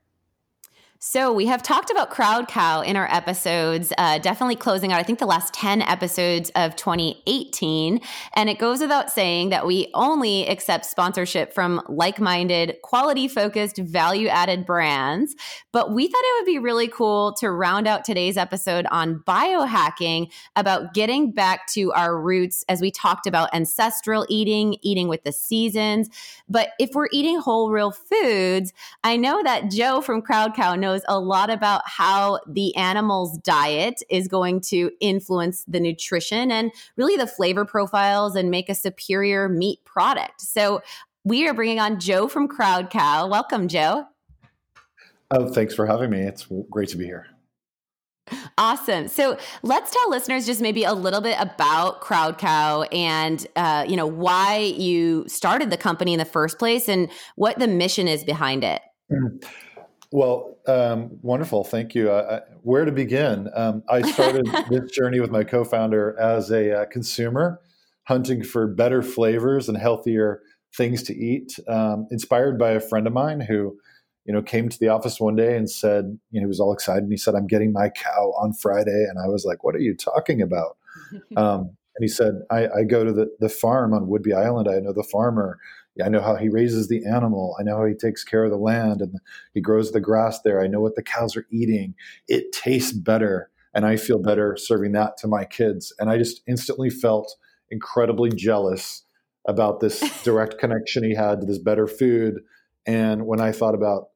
So we have talked about Crowd Cow in our episodes, uh, definitely closing out, I think, the last 10 episodes of 2018. And it goes without saying that we only accept sponsorship from like minded, quality focused, value added brands. But we thought it would be really cool to round out today's episode on biohacking about getting back to our roots as we talked about ancestral eating, eating with the seasons. But if we're eating whole, real foods, I know that Joe from Crowd Cow knows knows a lot about how the animal's diet is going to influence the nutrition and really the flavor profiles and make a superior meat product. So we are bringing on Joe from Crowd Cow. Welcome, Joe. Oh, thanks for having me. It's great to be here. Awesome. So let's tell listeners just maybe a little bit about Crowd Cow and uh, you know why you started the company in the first place and what the mission is behind it. Mm. Well, um, wonderful. Thank you. Uh, where to begin? Um, I started *laughs* this journey with my co founder as a uh, consumer, hunting for better flavors and healthier things to eat, um, inspired by a friend of mine who, you know, came to the office one day and said, you know, he was all excited and he said, I'm getting my cow on Friday. And I was like, what are you talking about? *laughs* Um, and he said, I, I go to the, the farm on Whidbey Island. I know the farmer I know how he raises the animal. I know how he takes care of the land and he grows the grass there. I know what the cows are eating. It tastes better. And I feel better serving that to my kids. And I just instantly felt incredibly jealous about this *laughs* direct connection he had to this better food. And when I thought about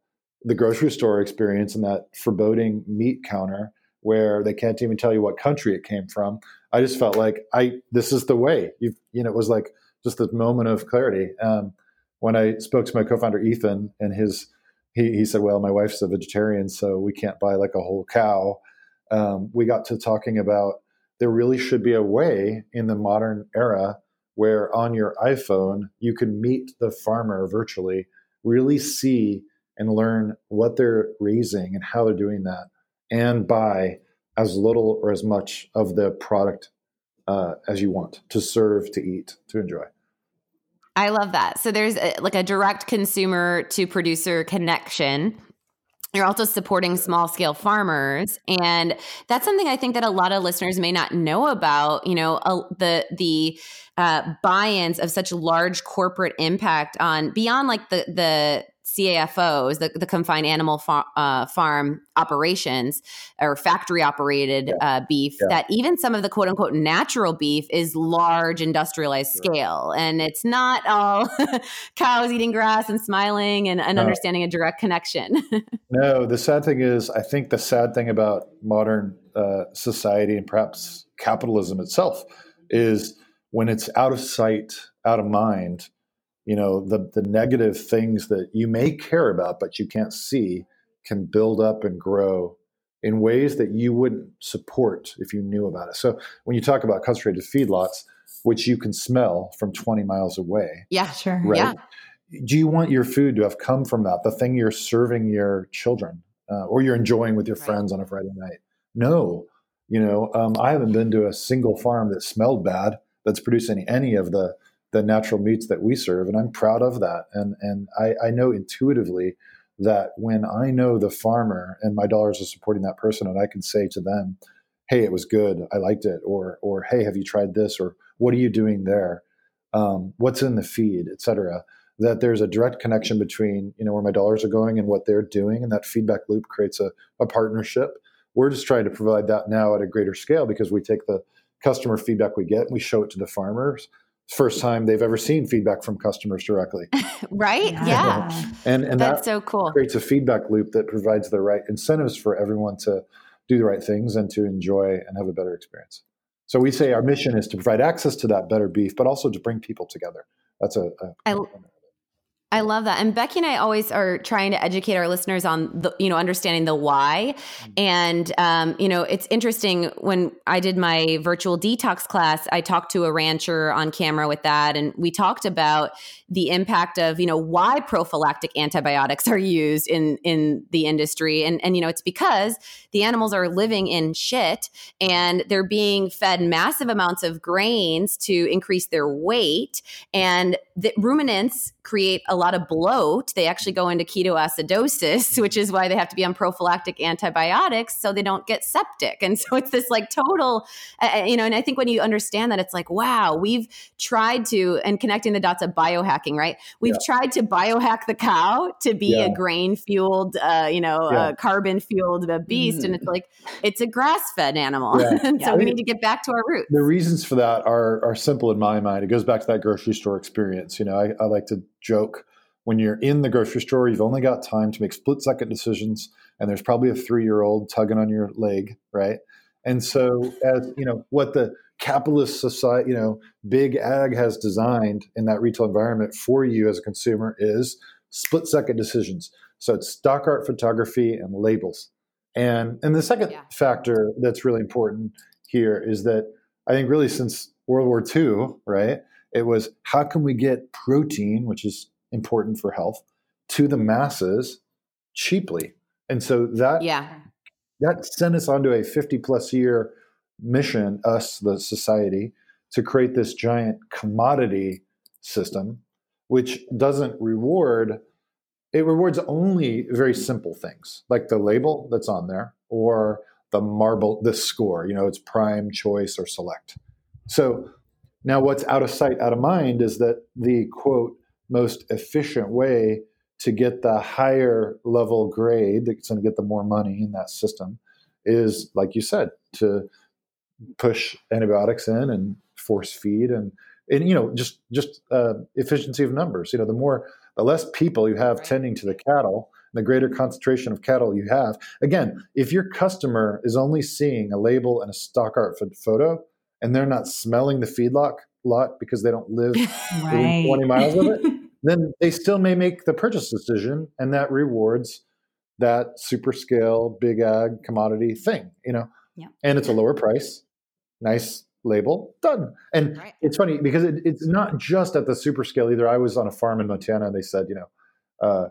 the grocery store experience and that foreboding meat counter where they can't even tell you what country it came from, I just felt like I this is the way. You you know, it was like just this moment of clarity. Um, when I spoke to my co-founder Ethan, and his he, he said, "Well, my wife's a vegetarian, so we can't buy like a whole cow." Um, we got to talking about there really should be a way in the modern era where on your iPhone you can meet the farmer virtually, really see and learn what they're raising and how they're doing that, and buy as little or as much of the product uh, as you want to serve, to eat, to enjoy. I love that. So there's a, like a direct consumer to producer connection. you're also supporting small scale farmers and that's something i think that a lot of listeners may not know about you know uh, the the uh, buy-ins of such large corporate impact on beyond like the the CAFOs, the, the confined animal far, uh, farm operations or factory operated yeah. uh, beef, yeah. that even some of the quote unquote natural beef is large industrialized scale. And it's not all *laughs* cows eating grass and smiling and, and no. understanding a direct connection. *laughs* no, the sad thing is, I think the sad thing about modern uh, society and perhaps capitalism itself is when it's out of sight, out of mind you know the the negative things that you may care about but you can't see can build up and grow in ways that you wouldn't support if you knew about it. So when you talk about concentrated feedlots, which you can smell from 20 miles away. Yeah, sure. Right? Yeah. Do you want your food to have come from that, the thing you're serving your children uh, or you're enjoying with your right. friends on a Friday night? No. You know, um, I haven't been to a single farm that smelled bad that's producing any of the the natural meats that we serve, and I'm proud of that. And and I, I know intuitively that when I know the farmer and my dollars are supporting that person, and I can say to them, "Hey, it was good. I liked it," or or "Hey, have you tried this?" or "What are you doing there?" Um, what's in the feed, etc. That there's a direct connection between you know where my dollars are going and what they're doing, and that feedback loop creates a, a partnership. We're just trying to provide that now at a greater scale because we take the customer feedback we get and we show it to the farmers first time they've ever seen feedback from customers directly. *laughs* right? Yeah. yeah. And and that's that so cool. Creates a feedback loop that provides the right incentives for everyone to do the right things and to enjoy and have a better experience. So we say our mission is to provide access to that better beef, but also to bring people together. That's a, a I, I love that. And Becky and I always are trying to educate our listeners on the, you know, understanding the why. Mm-hmm. And, um, you know, it's interesting when I did my virtual detox class, I talked to a rancher on camera with that. And we talked about the impact of, you know, why prophylactic antibiotics are used in, in the industry. And, and, you know, it's because the animals are living in shit and they're being fed massive amounts of grains to increase their weight. And the ruminants create a lot of bloat. They actually go into ketoacidosis, *laughs* which is why they have to be on prophylactic antibiotics so they don't get septic. And so it's this like total, uh, you know, and I think when you understand that, it's like, wow, we've tried to, and connecting the dots of biohacking, right? We've yeah. tried to biohack the cow to be yeah. a grain fueled, uh, you know, yeah. carbon fueled beast. Mm. And it's like, it's a grass fed animal. and *laughs* so we need to get back to our roots. The reasons for that are, are simple in my mind. It goes back to that grocery store experience. You know, I, I like to joke when you're in the grocery store, you've only got time to make split second decisions, and there's probably a three year old tugging on your leg, right? And so, as you know, what the capitalist society, you know, big ag has designed in that retail environment for you as a consumer is split second decisions. So it's stock art photography and labels. And and the second yeah. factor that's really important here is that I think really since World War II, right, it was how can we get protein, which is important for health to the masses cheaply. And so that yeah. that sent us onto a 50 plus year mission, us, the society, to create this giant commodity system, which doesn't reward, it rewards only very simple things like the label that's on there or the marble, the score, you know, it's prime, choice, or select. So now what's out of sight, out of mind is that the quote, most efficient way to get the higher level grade that's going to get the more money in that system is like you said to push antibiotics in and force feed and and you know just just uh, efficiency of numbers. You know the more the less people you have tending to the cattle the greater concentration of cattle you have. Again if your customer is only seeing a label and a stock art photo and they're not smelling the feedlot lot because they don't live *laughs* right. 20 miles of it, *laughs* then they still may make the purchase decision and that rewards that super scale big ag commodity thing, you know. Yeah. And it's a lower price, nice label, done. And right. it's funny because it, it's not just at the super scale either. I was on a farm in Montana and they said, you know, uh,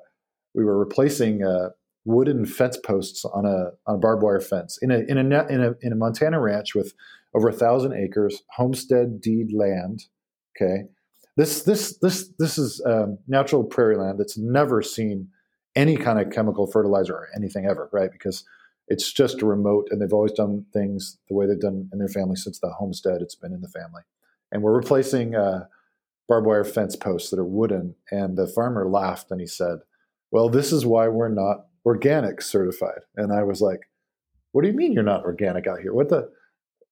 we were replacing uh, wooden fence posts on a on a barbed wire fence in a in a in a in a Montana ranch with over a thousand acres, homestead deed land. Okay, this this this this is um, natural prairie land that's never seen any kind of chemical fertilizer or anything ever, right? Because it's just remote and they've always done things the way they've done in their family since the homestead. It's been in the family. And we're replacing uh, barbed wire fence posts that are wooden. And the farmer laughed and he said, Well, this is why we're not organic certified. And I was like, What do you mean you're not organic out here? What the,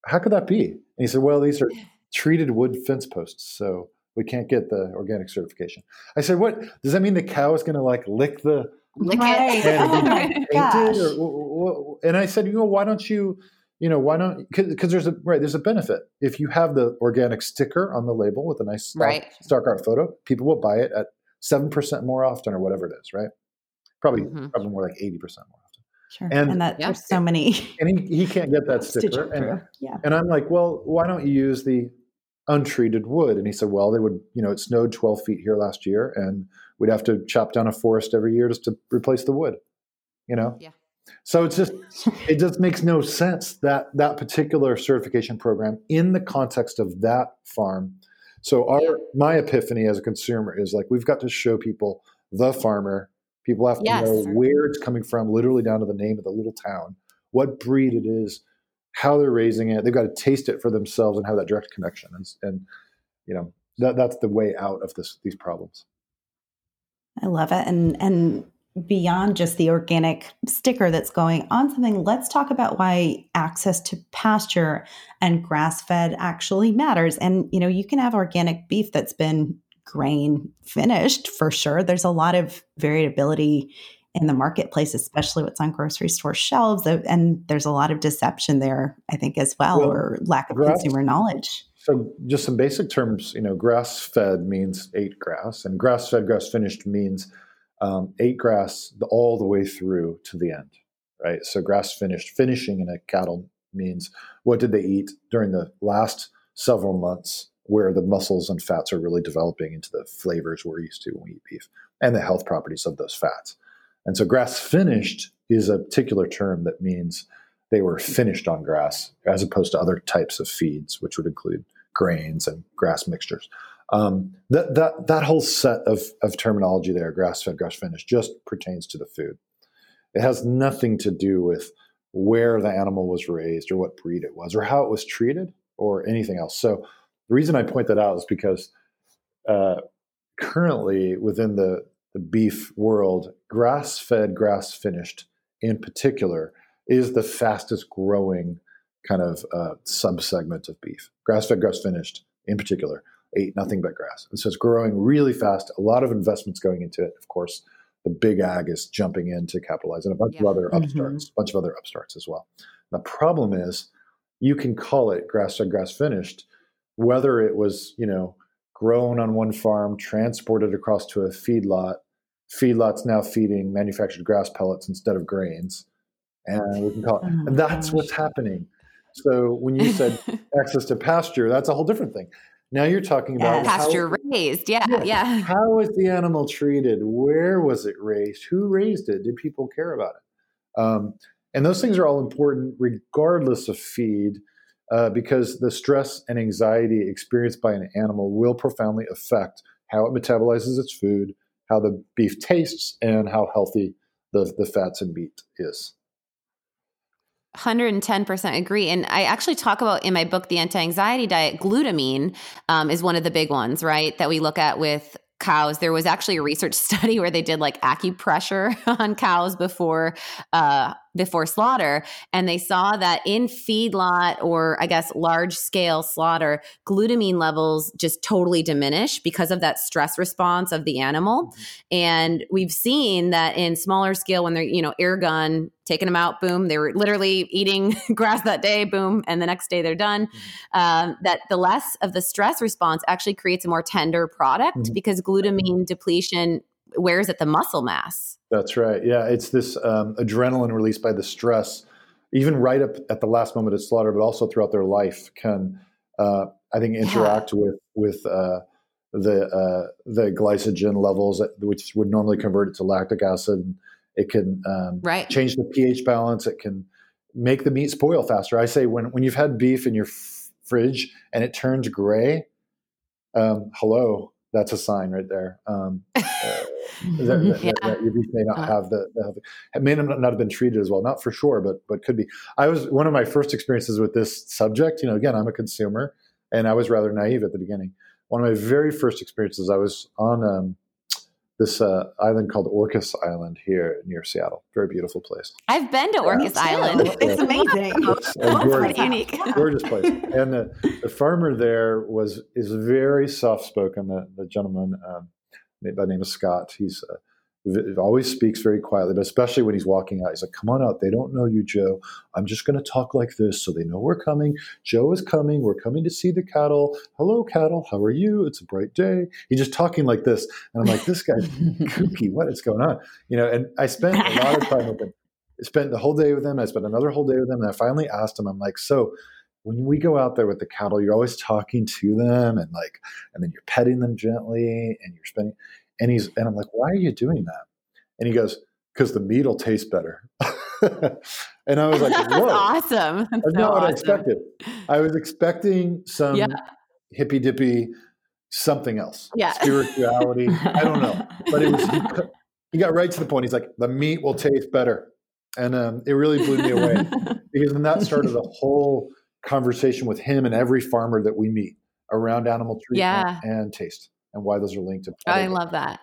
how could that be? And he said, Well, these are treated wood fence posts. So we can't get the organic certification. I said, What does that mean the cow is going to like lick the, Lick Right. it. *laughs* Oh my painted gosh. or, wh- wh- and I said, you know, why don't you, you know, why don't because there's a right there's a benefit if you have the organic sticker on the label with a nice star, Right. star card photo, people will buy it at seven percent more often or whatever it is, right? Probably Mhm. probably more like eighty percent more often. Sure. And- And, that Yeah. there's so many *laughs* And he, he can't get that *laughs* to sticker. And. Yeah. and I'm like, well, why don't you use the untreated wood? And he said, well, they would, you know, it snowed 12 feet here last year, and we'd have to chop down a forest every year just to replace the wood, you know? Yeah. So it's just, it just makes no sense that that particular certification program in the context of that farm. So our, Yeah. my epiphany as a consumer is like, we've got to show people the farmer. People have to Yes. know where it's coming from, literally down to the name of the little town, what breed it is, how they're raising it. They've got to taste it for themselves and have that direct connection. And, and you know, that, that's the way out of this, these problems. I love it. And and beyond just the organic sticker that's going on something, let's talk about why access to pasture and grass-fed actually matters. And you know, you can have organic beef that's been grain finished for sure. There's a lot of variability in the marketplace, especially what's on grocery store shelves. And there's a lot of deception there, I think, as well, Well, or lack of grass- consumer knowledge. So, just some basic terms, you know, grass fed means ate grass, and grass fed, grass finished means um, ate grass the, all the way through to the end, right? So, grass finished, finishing in a cattle means what did they eat during the last several months where the muscles and fats are really developing into the flavors we're used to when we eat beef and the health properties of those fats. And so, grass finished is a particular term that means they were finished on grass as opposed to other types of feeds, which would include grains and grass mixtures. Um, that, that, that whole set of, of terminology there, grass fed, grass finished, just pertains to the food. It has nothing to do with where the animal was raised or what breed it was or how it was treated or anything else. So the reason I point that out is because uh, currently within the, the beef world, grass fed, grass finished in particular is the fastest growing kind of uh, subsegment of beef. Grass fed, grass finished in particular ate nothing but grass. And so it's growing really fast. A lot of investments going into it. Of course, the big ag is jumping in to capitalize and a bunch of Yeah. other Mhm. upstarts, a bunch of other upstarts as well. The problem is you can call it grass fed, grass finished, whether it was, you know, grown on one farm, transported across to a feedlot. Feedlot's now feeding manufactured grass pellets instead of grains. And we can call it, Oh and that's gosh. what's happening. So when you said *laughs* access to pasture, that's a whole different thing. Now you're talking about Yeah. how- Pasture raised. Yeah. Yeah. Yeah. how was the animal treated? Where was it raised? Who raised it? Did people care about it? Um, and those things are all important regardless of feed, uh, because the stress and anxiety experienced by an animal will profoundly affect how it metabolizes its food, how the beef tastes, and how healthy the, the fats and meat is. 110% agree. And I actually talk about in my book, The Anti Anxiety Diet, glutamine um, is one of the big ones, right? That we look at with cows. There was actually a research *laughs* study where they did like acupressure *laughs* on cows before uh, before slaughter, and they saw that in feedlot or I guess large scale slaughter, glutamine levels just totally diminish because of that stress response of the animal. And we've seen that in smaller scale when they're you know air gun taking them out, boom, they were literally eating *laughs* grass that day, boom, and the next day they're done. Um, that the less of the stress response actually creates a more tender product Mhm. because glutamine depletion wears at the muscle mass. That's right. Yeah, it's this um, adrenaline released by the stress, even right up at the last moment of slaughter, but also throughout their life, can uh, I think interact with with uh, the uh, the glycogen levels, which would normally convert it to lactic acid. It can um, Right. change the pH balance. It can make the meat spoil faster. I say when when you've had beef in your f- fridge and it turns gray, um, hello, that's a sign right there. Um, *laughs* uh, that, that, yeah. that, your beef may not uh-huh. have the, the it may not have been treated as well, not for sure, but but could be. I was one of my first experiences with this subject. You know, again, I'm a consumer, and I was rather naive at the beginning. One of my very first experiences, I was on um, this uh, island called Orcas Island here near Seattle. Very beautiful place. I've been to Orcas yeah, Island. It's amazing. *laughs* It's a gorgeous, unique. *laughs* gorgeous place. And the, the farmer there was is very soft spoken. The, the gentleman um, by name of Scott. He's uh, always speaks very quietly, but especially when he's walking out, he's like, "Come on out. They don't know you, Joe. I'm just going to talk like this, so they know we're coming. Joe is coming. We're coming to see the cattle. Hello, cattle. How are you? It's a bright day." He's just talking like this, and I'm like, "This guy's kooky. What is going on?" You know. And I spent a lot of time with him. I spent the whole day with him. I spent another whole day with him, and I finally asked him. I'm like, "So." When we go out there with the cattle, you're always talking to them and like, and then you're petting them gently and you're spending, and he's, and I'm like, why are you doing that? And he goes, because the meat will taste better. *laughs* and I was like, *laughs* Whoa. awesome. That's, That's so what awesome. I expected. I was expecting some yeah. hippy dippy something else. Yeah. Spirituality. I don't know. But it was, he, *laughs* he, got right to the point. He's like, the meat will taste better. And um, it really blew me away because then that started a whole conversation with him and every farmer that we meet around animal treatment yeah. and taste and why those are linked to. I love that.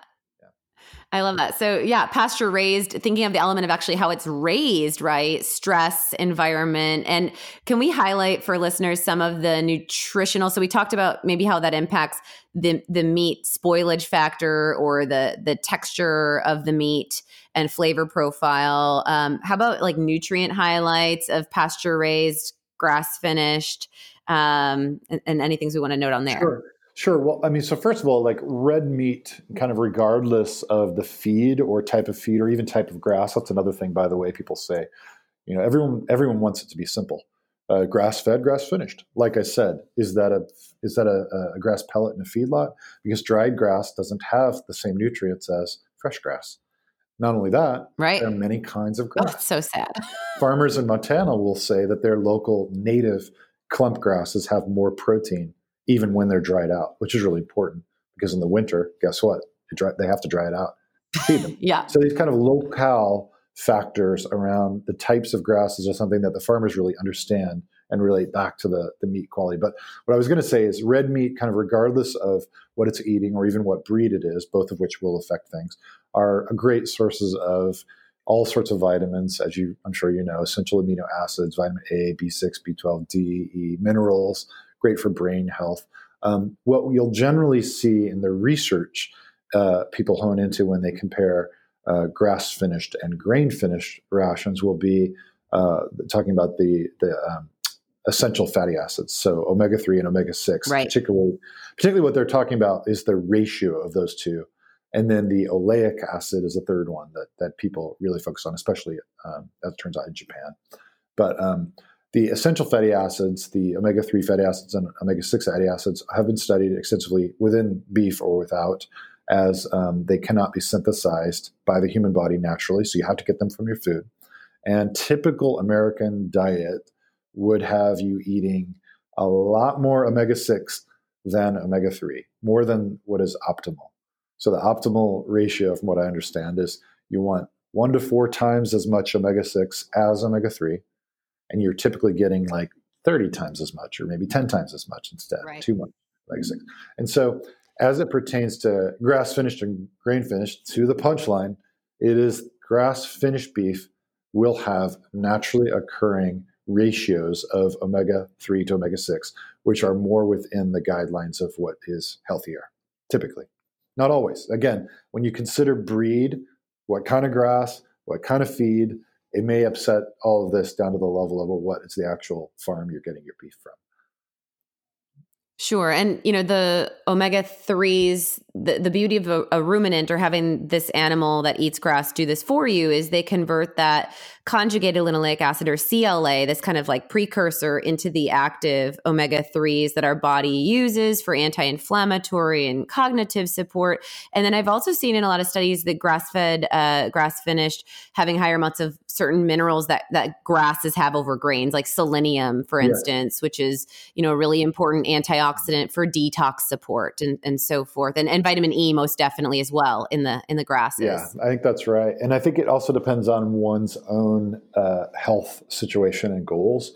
I love that. So, yeah, pasture raised, thinking of the element of actually how it's raised, right? Stress, environment. And can we highlight for listeners some of the nutritional? So, we talked about maybe how that impacts the, the meat spoilage factor or the, the texture of the meat and flavor profile. Um, how about like nutrient highlights of pasture raised, grass finished, um, and, and we want to note on there? Sure. Sure. Well, I mean, so first of all, like red meat, kind of regardless of the feed or type of feed or even type of grass. That's another thing, by the way, people say. You know, everyone everyone wants it to be simple. Uh, grass fed, grass finished. Like I said, is that a is that a, a grass pellet in a feedlot? Because dried grass doesn't have the same nutrients as fresh grass. Not only that, right. there are many kinds of oh, grass. Oh, so sad. *laughs* Farmers in Montana will say that their local native clump grasses have more protein even when they're dried out, which is really important because in the winter, guess what? Dry, they have to dry it out to feed them. *laughs* yeah. So these kind of locale factors around the types of grasses are something that the farmers really understand and relate back to the, the meat quality. But what I was going to say is red meat, kind of regardless of what it's eating or even what breed it is, both of which will affect things, are great sources of all sorts of vitamins, as you I'm sure you know, essential amino acids, vitamin A, B6, B12, D, E, minerals, great for brain health. Um, what you'll generally see in the research uh, people hone into when they compare uh, grass finished and grain finished rations will be uh, talking about the the um, essential fatty acids, so omega three and omega six. Right. Particularly, particularly what they're talking about is the ratio of those two, and then the oleic acid is the third one that that people really focus on, especially um, as it turns out in Japan. But um, the essential fatty acids, the omega 3 fatty acids and omega 6 fatty acids, have been studied extensively within beef or without, as um, they cannot be synthesized by the human body naturally. So you have to get them from your food. And typical American diet would have you eating a lot more omega 6 than omega 3, more than what is optimal. So the optimal ratio, from what I understand, is you want one to four times as much omega 6 as omega 3 and you're typically getting like 30 times as much or maybe 10 times as much instead, right. too much. Like six. And so, as it pertains to grass finished and grain finished, to the punchline, it is grass finished beef will have naturally occurring ratios of omega 3 to omega 6, which are more within the guidelines of what is healthier, typically. Not always. Again, when you consider breed, what kind of grass, what kind of feed, it may upset all of this down to the level of what is the actual farm you're getting your beef from. Sure. And, you know, the omega 3s, the, the beauty of a, a, ruminant or having this animal that eats grass do this for you is they convert that conjugated linoleic acid or CLA, this kind of like precursor into the active omega 3s that our body uses for anti inflammatory and cognitive support. And then I've also seen in a lot of studies that grass fed, uh, grass finished, having higher amounts of certain minerals that, that grasses have over grains, like selenium, for instance, yeah. which is, you know, a really important antioxidant antioxidant for detox support and, and so forth. And, and vitamin E most definitely as well in the in the grasses. Yeah, I think that's right. And I think it also depends on one's own uh, health situation and goals.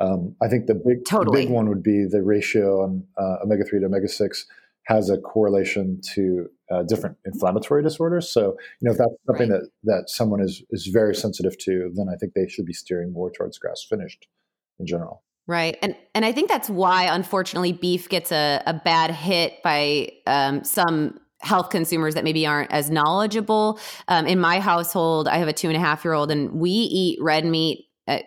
Um, I think the big totally. the big one would be the ratio on uh, omega three to omega six has a correlation to uh, different inflammatory disorders. So, you know, if that's something right. that that someone is is very sensitive to, then I think they should be steering more towards grass finished in general. Right. And and I think that's why unfortunately beef gets a, a bad hit by um, some health consumers that maybe aren't as knowledgeable. Um, in my household, I have a two and a half year old and we eat red meat uh,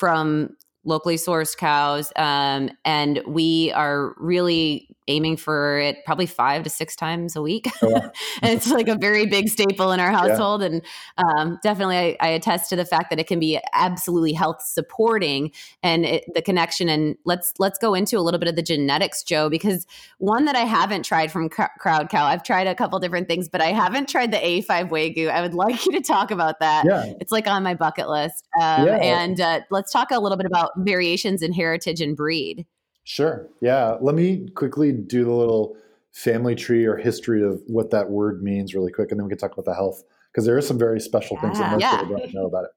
from locally sourced cows. Um, and we are really aiming for it probably five to six times a week. Oh, *laughs* and it's like a very big staple in our household. Yeah. And um, definitely, I, I, attest to the fact that it can be absolutely health supporting and it, the connection. And let's let's go into a little bit of the genetics, Joe, because one that I haven't tried from Crowd Cow, I've tried a couple different things, but I haven't tried the A5 Wagyu. I would like you to talk about that. Yeah. It's like on my bucket list. Um, yeah. And uh, let's talk a little bit about variations in heritage and breed. Sure. Yeah. Let me quickly do the little family tree or history of what that word means really quick, and then we can talk about the health because there are some very special things that most yeah. people don't know about it.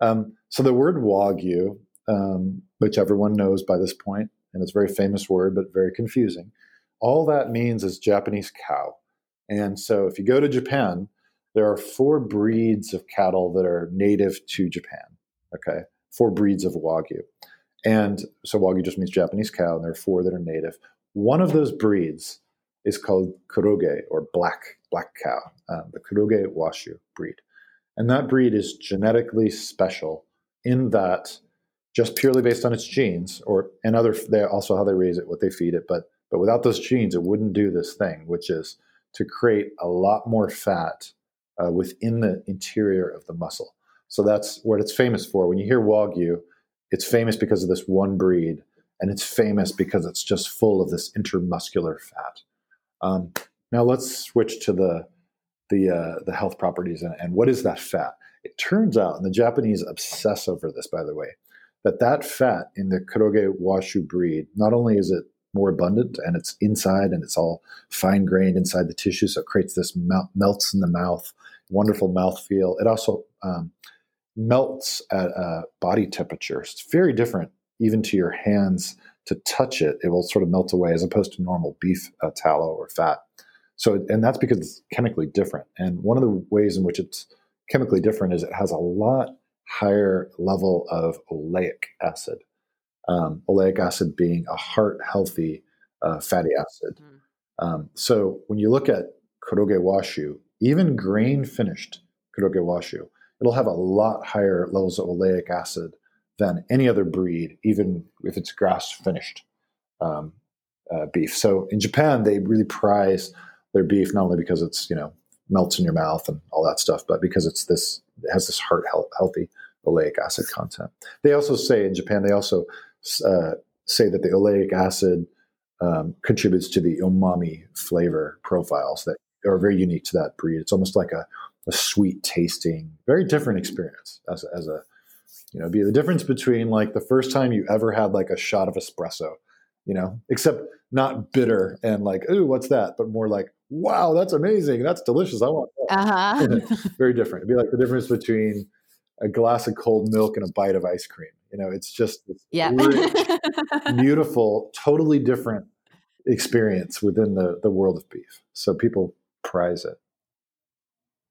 Um, so the word wagyu, um, which everyone knows by this point, and it's a very famous word, but very confusing. All that means is Japanese cow. And so if you go to Japan, there are four breeds of cattle that are native to Japan. Okay. Four breeds of wagyu. And so Wagyu just means Japanese cow, and there are four that are native. One of those breeds is called Kuroge or black black cow, um, the Kuroge Washu breed, and that breed is genetically special in that just purely based on its genes, or and other they also how they raise it, what they feed it, but but without those genes, it wouldn't do this thing, which is to create a lot more fat uh, within the interior of the muscle. So that's what it's famous for. When you hear Wagyu, it's famous because of this one breed, and it's famous because it's just full of this intermuscular fat. Um, now let's switch to the the uh, the health properties and, and what is that fat? It turns out, and the Japanese obsess over this, by the way, that that fat in the Kuroge Washu breed not only is it more abundant and it's inside and it's all fine grained inside the tissue, so it creates this mel- melts in the mouth, wonderful mouth feel. It also um, melts at a body temperature. It's very different, even to your hands. To touch it, it will sort of melt away as opposed to normal beef uh, tallow or fat. So, and that's because it's chemically different. And one of the ways in which it's chemically different is it has a lot higher level of oleic acid. Um, oleic acid being a heart healthy uh, fatty acid. Mm. Um, so when you look at Kuroge Washu, even grain finished Kuroge Washu, it'll have a lot higher levels of oleic acid than any other breed, even if it's grass finished um, uh, beef. So in Japan, they really prize their beef not only because it's you know melts in your mouth and all that stuff, but because it's this it has this heart health, healthy oleic acid content. They also say in Japan they also uh, say that the oleic acid um, contributes to the umami flavor profiles that are very unique to that breed. It's almost like a a sweet tasting, very different experience as, as a, you know, be the difference between like the first time you ever had like a shot of espresso, you know, except not bitter and like, ooh, what's that? But more like, wow, that's amazing. That's delicious. I want that. Uh-huh. *laughs* *laughs* very different. It'd be like the difference between a glass of cold milk and a bite of ice cream. You know, it's just yeah. rich, *laughs* beautiful, totally different experience within the, the world of beef. So people prize it.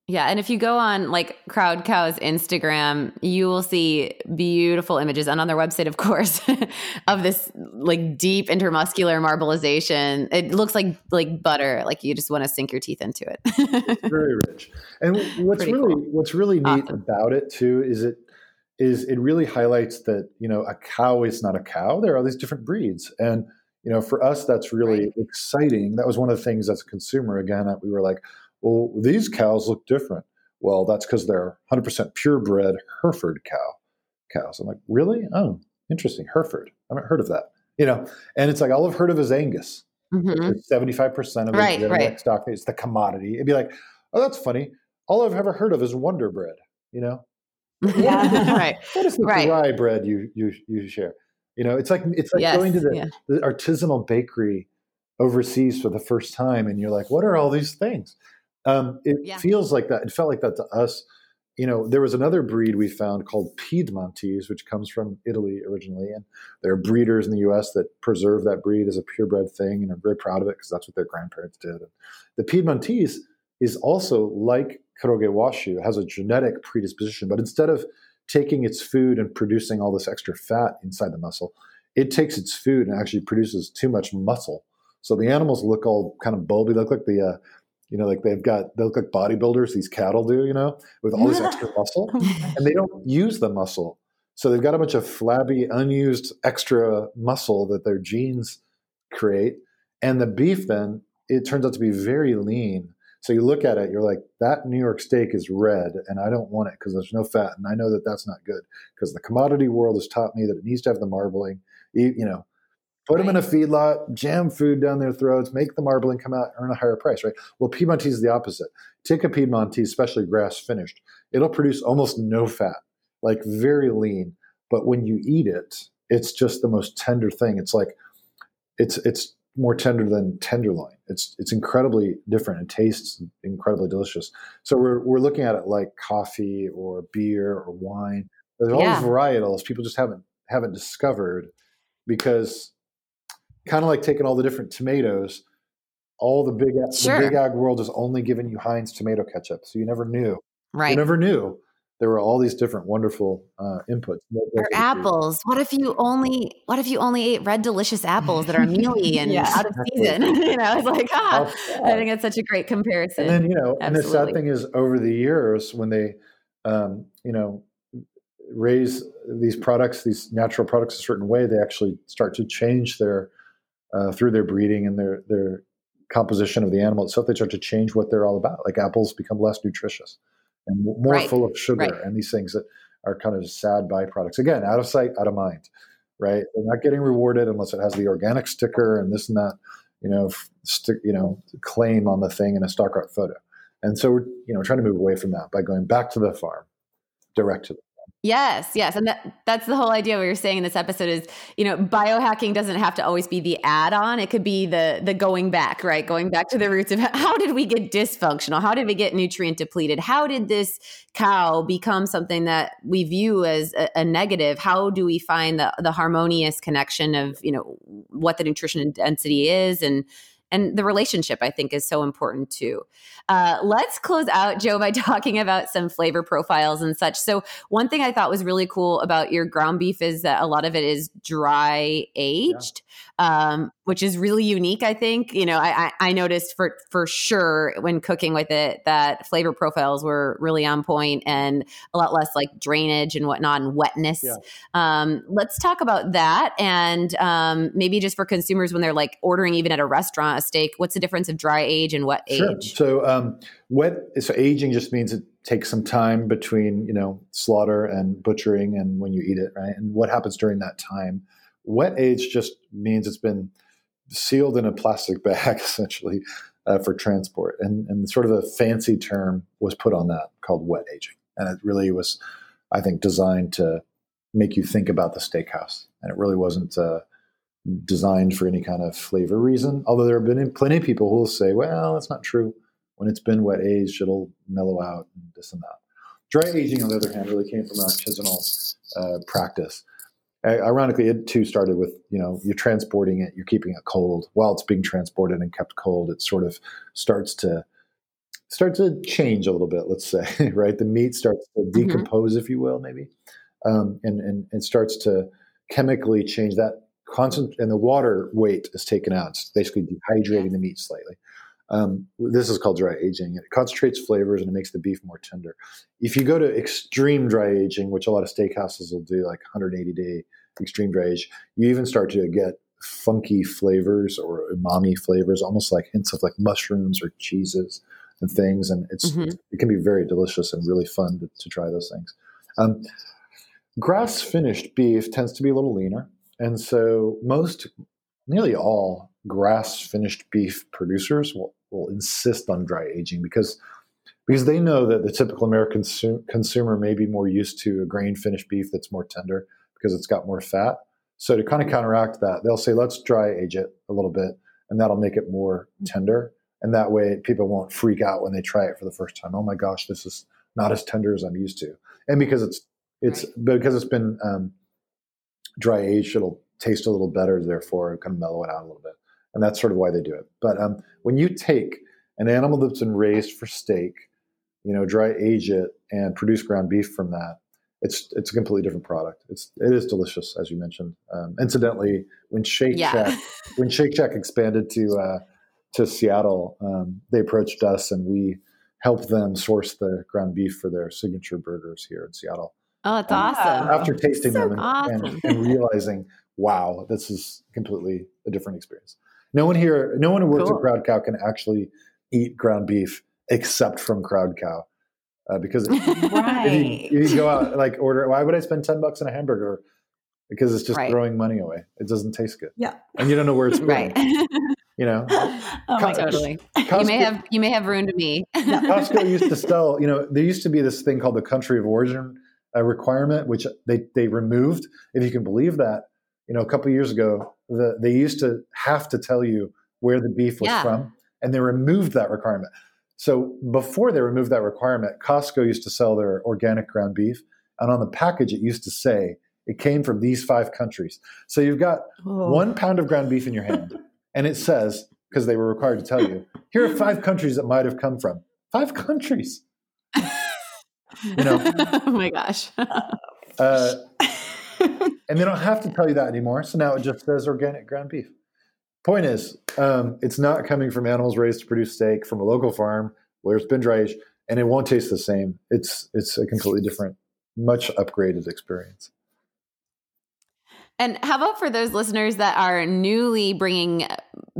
Yeah, and if you go on like Crowd Cow's Instagram, you will see beautiful images, and on their website, of course, *laughs* of this like deep intermuscular marbleization. It looks like like butter, like you just want to sink your teeth into it. it's *laughs* very rich, and what's Pretty really cool. what's really neat awesome. about it too is it is it really highlights that you know a cow is not a cow. There are all these different breeds, and you know for us that's really right. exciting. That was one of the things as a consumer again that we were like well, these cows look different. Well, that's because they're 100% purebred Hereford cow cows. I'm like, really? Oh, interesting. Hereford. I haven't heard of that. You know, and it's like all I've heard of is Angus. Mm-hmm. 75% of right, the right. stock is the commodity. It'd be like, oh, that's funny. All I've ever heard of is Wonder Bread. You know, *laughs* yeah, right. *laughs* What is the right. rye bread you you you share? You know, it's like it's like Yes, going to the, yeah. the artisanal bakery overseas for the first time, and you're like, "What are all these things?" Um, it Yeah. feels like that. It felt like that to us. You know, there was another breed we found called Piedmontese, which comes from Italy originally, and there are breeders in the U.S. that preserve that breed as a purebred thing, and are very proud of it because that's what their grandparents did. The Piedmontese is also like Kuroge Washu, has a genetic predisposition, but instead of taking its food and producing all this extra fat inside the muscle, it takes its food and actually produces too much muscle. So the animals look all kind of bulby. Look like the, uh, you know, like they've got, they look like bodybuilders, these cattle do, you know, with all this extra *laughs* muscle. Oh and they don't use the muscle. So they've got a bunch of flabby, unused extra muscle that their genes create. And the beef then, it turns out to be very lean. So you look at it, you're like, that New York steak is red, and I don't want it because there's no fat, and I know that that's not good because the commodity world has taught me that it needs to have the marbling. You, you know, put them in a feedlot, jam food down their throats, make the marbling come out, earn a higher price, right? Well, Piedmontese is the opposite. Take a Piedmontese, especially grass finished, it'll produce almost no fat, like very lean. But when you eat it, it's just the most tender thing. It's like it's it's more tender than tenderloin. It's it's incredibly different. It tastes incredibly delicious. So we're we're looking at it like coffee or beer or wine. There's all Yeah. these varietals people just haven't haven't discovered because kind of like taking all the different tomatoes, all the big Sure. the big ag world is only giving you Heinz tomato ketchup. So you never knew. Right, you never knew there were all these different wonderful uh, inputs. Or apples. What if you only what if you only ate red delicious apples that are mealy *laughs* and Yeah. out of Exactly. season? *laughs* you know, it's like, ah, I think it's such a great comparison. And then you know, and the sad thing is, over the years, when they, um, you know, raise these products, these natural products, a certain way, they actually start to change their uh, through their breeding and their their composition of the animal itself. They start to change what they're all about. Like apples become less nutritious and more Right, full of sugar, right. and these things that are kind of sad byproducts. Again, out of sight, out of mind. Right? They're not getting rewarded unless it has the organic sticker and this and that. You know, you know, claim on the thing in a stock art photo. And so we're, you know, trying to move away from that by going back to the farm, direct to the Yes, yes. And that that's the whole idea what you're saying in this episode is, you know, biohacking doesn't have to always be the add-on. It could be the the going back, right? Going back to the roots of *laughs* how did we get dysfunctional? How did we get nutrient depleted? How did this cow become something that we view as a, a negative? How do we find the the harmonious connection of, you know, what the nutrition density is and and the relationship I think is so important too. Uh, let's close out, Joe, by *laughs* talking about some flavor profiles and such. So, one thing I thought was really cool about your ground beef is that a lot of it is dry aged, um, which is really unique. I think you know I, I, I noticed for for sure when cooking with it that flavor profiles were really on point and a lot less like drainage and whatnot and wetness. Yeah. Um, let's talk about that and um, maybe just for consumers when they're like ordering even at a restaurant a steak. What's the difference of dry age and wet age? Sure. So um, wet. So aging just means it takes some time between you know slaughter and butchering and when you eat it, right? And what happens during that time? Wet age just means it's been sealed in a plastic *laughs* bag essentially uh, for transport, and and sort of a fancy term was put on that called wet aging, and it really was, I think, designed to make you think about the steakhouse, and it really wasn't. Uh, designed for any kind of flavor reason. Although there have been plenty of people who will say, well, that's not true. When it's been wet aged, it'll mellow out and this and that. Dry aging, on the other hand, really came from artisanal uh, practice. I- ironically, it too started with you know you're transporting it, you're keeping it cold. While it's being transported and kept cold, it sort of starts to start to change a little bit. Let's say, *laughs* right? The meat starts to decompose, if you will, maybe, um, and and it starts to chemically change that constant, and the water weight is taken out. It's basically dehydrating the meat slightly. Um, this is called dry aging. It concentrates flavors and it makes the beef more tender. If you go to extreme dry aging, which a lot of steakhouses will do, like 180 day extreme dry age, you even start to get funky flavors or umami flavors, almost like hints of like mushrooms or cheeses and things. And it's Mhm. it can be very delicious and really fun to, to try those things. Um, grass finished beef tends to be a little leaner, and so most, nearly all grass finished beef producers will, will insist on dry aging because because they know that the typical American consu- consumer may be more used to a grain finished beef that's more tender because it's got more fat. So to kind of counteract that, they'll say, let's dry age it a little bit, and that'll make it more tender. And that way, people won't freak out when they try it for the first time. Oh my gosh, this is not as tender as I'm used to. And because it's it's right. because it's been um, dry aged, it'll taste a little better. Therefore, kind of mellow it out a little bit. And that's sort of why they do it. But um, when you take an animal that's been raised for steak, you know, dry age it and produce ground beef from that, it's it's a completely different product. It's it is delicious, as you mentioned. Um, incidentally, when Shake yeah. Shack when Shake Shack expanded to uh, to Seattle, um, they approached us and we helped them source the ground beef for their signature burgers here in Seattle. Oh, that's um, awesome! After tasting so them and, awesome. and, and, realizing, wow, this is completely a different experience. No one here, no one who works cool. at Crowd Cow can actually eat ground beef except from Crowd Cow uh, because right. if, you, *laughs* if, you, go out like order, why would I spend ten bucks on a hamburger? Because it's just right. throwing money away. It doesn't taste good. Yeah, and you don't know where it's *laughs* going. right. You know, *laughs* oh my totally. Costco, you may have you may have ruined me. Costco used to sell. You know, there used to be this thing called the country of origin uh, requirement, which they they removed. If you can believe that, you know, a couple years ago, the, they used to have to tell you where the beef was yeah. from, and they removed that requirement. So before they removed that requirement, Costco used to sell their organic ground beef, and on the package it used to say it came from these five countries. So you've got oh. one pound of ground beef in your hand, *laughs* and it says because they were required to tell you here are five countries that might have come from five countries. You know, *laughs* oh my gosh. uh, and they don't have to tell you that anymore. So now it just says organic ground beef. Point is, um, it's not coming from animals raised to produce steak from a local farm where it's been dry aged, and it won't taste the same. It's it's a completely different, much upgraded experience. And how about for those listeners that are newly bringing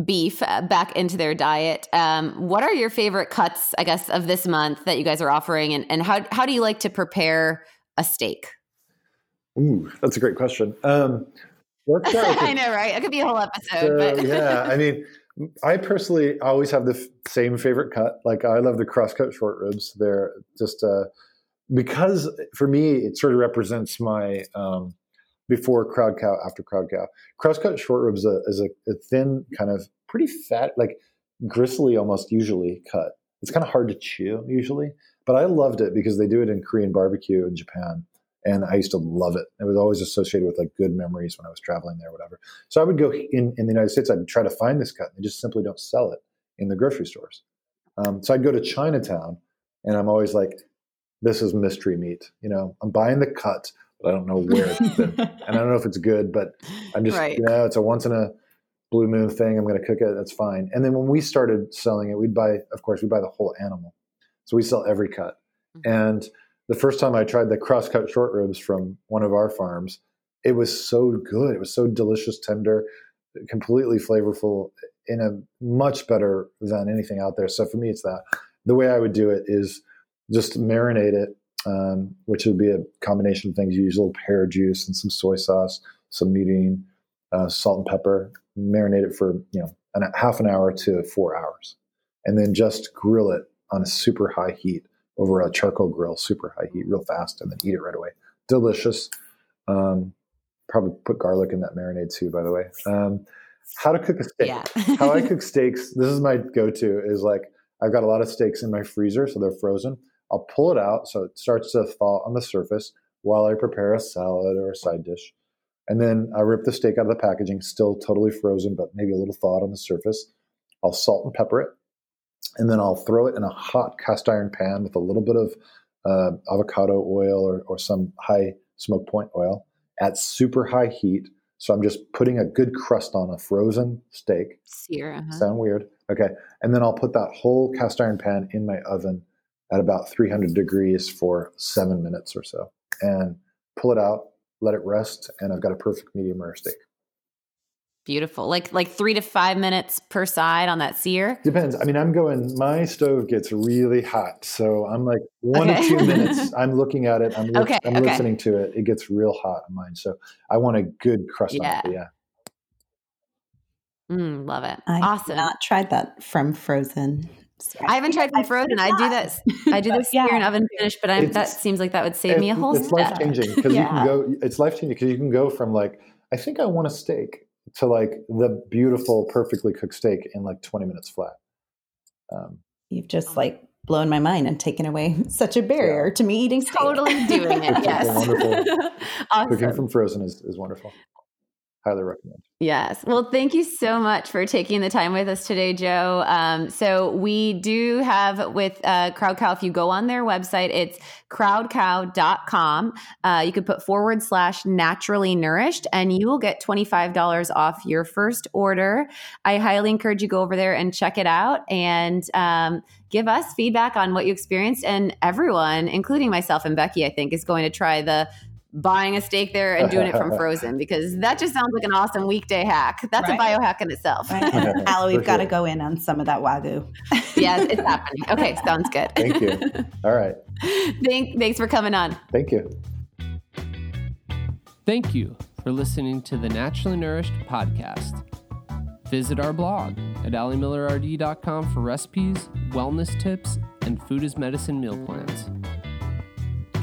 beef uh, back into their diet? Um, what are your favorite cuts, I guess, of this month that you guys are offering, and, and how how do you like to prepare a steak? Ooh, that's a great question. Um, *laughs* I know, right? It could be a whole episode. So, *laughs* yeah, I mean, I personally always have the f- same favorite cut. Like I love the crosscut short ribs. They're just uh, because for me it sort of represents my um, before crowd cow, after crowd cow. Crosscut short ribs uh, is a, a thin, kind of pretty fat, like gristly almost usually cut. It's kind of hard to chew usually, but I loved it because they do it in Korean barbecue in Japan and I used to love it. It was always associated with like good memories when I was traveling there, whatever. So I would go in in the United States. I'd try to find this cut. They just simply don't sell it in the grocery stores. Um, so I'd go to Chinatown, and I'm always like, "This is mystery meat." You know, I'm buying the cut, but I don't know where it's been, and I don't know if it's good. But I'm just, right. you know, it's a once in a blue moon thing. I'm going to cook it. That's fine. And then when we started selling it, we'd buy, of course, we buy the whole animal. So we sell every cut, mm-hmm. and the first time I tried the cross cut short ribs from one of our farms, it was so good. It was so delicious, tender, completely flavorful, in a much better than anything out there. So for me, it's that. The way I would do it is just marinate it, um, which would be a combination of things. You use a little pear juice and some soy sauce, some mirin, uh, salt and pepper. Marinate it for you know an, half an hour to four hours, and then just grill it on a super high heat over a charcoal grill, super high heat, real fast, and then eat it right away. Delicious. Um, probably put garlic in that marinade too, by the way. Um, how to cook a steak? Yeah. how I *laughs* cook steaks. This is my go-to. Is like I've got a lot of steaks in my freezer, so they're frozen. I'll pull it out so it starts to thaw on the surface while I prepare a salad or a side dish. And then I rip the steak out of the packaging, still totally frozen, but maybe a little thawed on the surface. I'll salt and pepper it and then I'll throw it in a hot cast iron pan with a little bit of uh, avocado oil or, or some high smoke point oil at super high heat. So I'm just putting a good crust on a frozen steak. Sear. Uh-huh. Sound weird? Okay. And then I'll put that whole cast iron pan in my oven at about 300 degrees for seven minutes or so and pull it out, let it rest, and I've got a perfect medium rare steak. Beautiful. Like like three to five minutes per side on that sear? Depends. I mean, I'm going, my stove gets really hot. So I'm like one okay. to two *laughs* minutes. I'm looking at it. I'm, li- okay, I'm okay. listening to it. It gets real hot on mine. So I want a good crust yeah. on it. Yeah. Mm, love it. Awesome. I awesome. not tried that from frozen. I haven't tried from frozen. I do that. I do this *laughs* yeah. here in oven finish, but i that seems like that would save me a whole. It's life changing because *laughs* yeah. you can go. It's life changing because you can go from like I think I want a steak to like the beautiful, perfectly cooked steak in like 20 minutes flat. Um, You've just like blown my mind and taken away *laughs* such a barrier yeah. to me eating steak. Totally doing it. yes. awesome. Cooking from frozen is, is wonderful highly recommend. Yes. Well, thank you so much for taking the time with us today, Joe. Um, so we do have with uh, Crowd Cow, if you go on their website, it's crowdcow.com. Uh, you could put forward slash naturally nourished and you will get $25 off your first order. I highly encourage you go over there and check it out and um, give us feedback on what you experienced. And everyone, including myself and Becky, I think, is going to try the buying a steak there and doing it from *laughs* frozen because that just sounds like an awesome weekday hack. That's right. a biohack in itself. Right. *laughs* Allie, we've got to go in on some of that wagyu. *laughs* yes, it's happening. Okay, sounds good. Thank you. All right. Thank, thanks for coming on. Thank you. Thank you for listening to the Naturally Nourished podcast. Visit our blog at alliemillerrd.com for recipes, wellness tips, and food as medicine meal plans.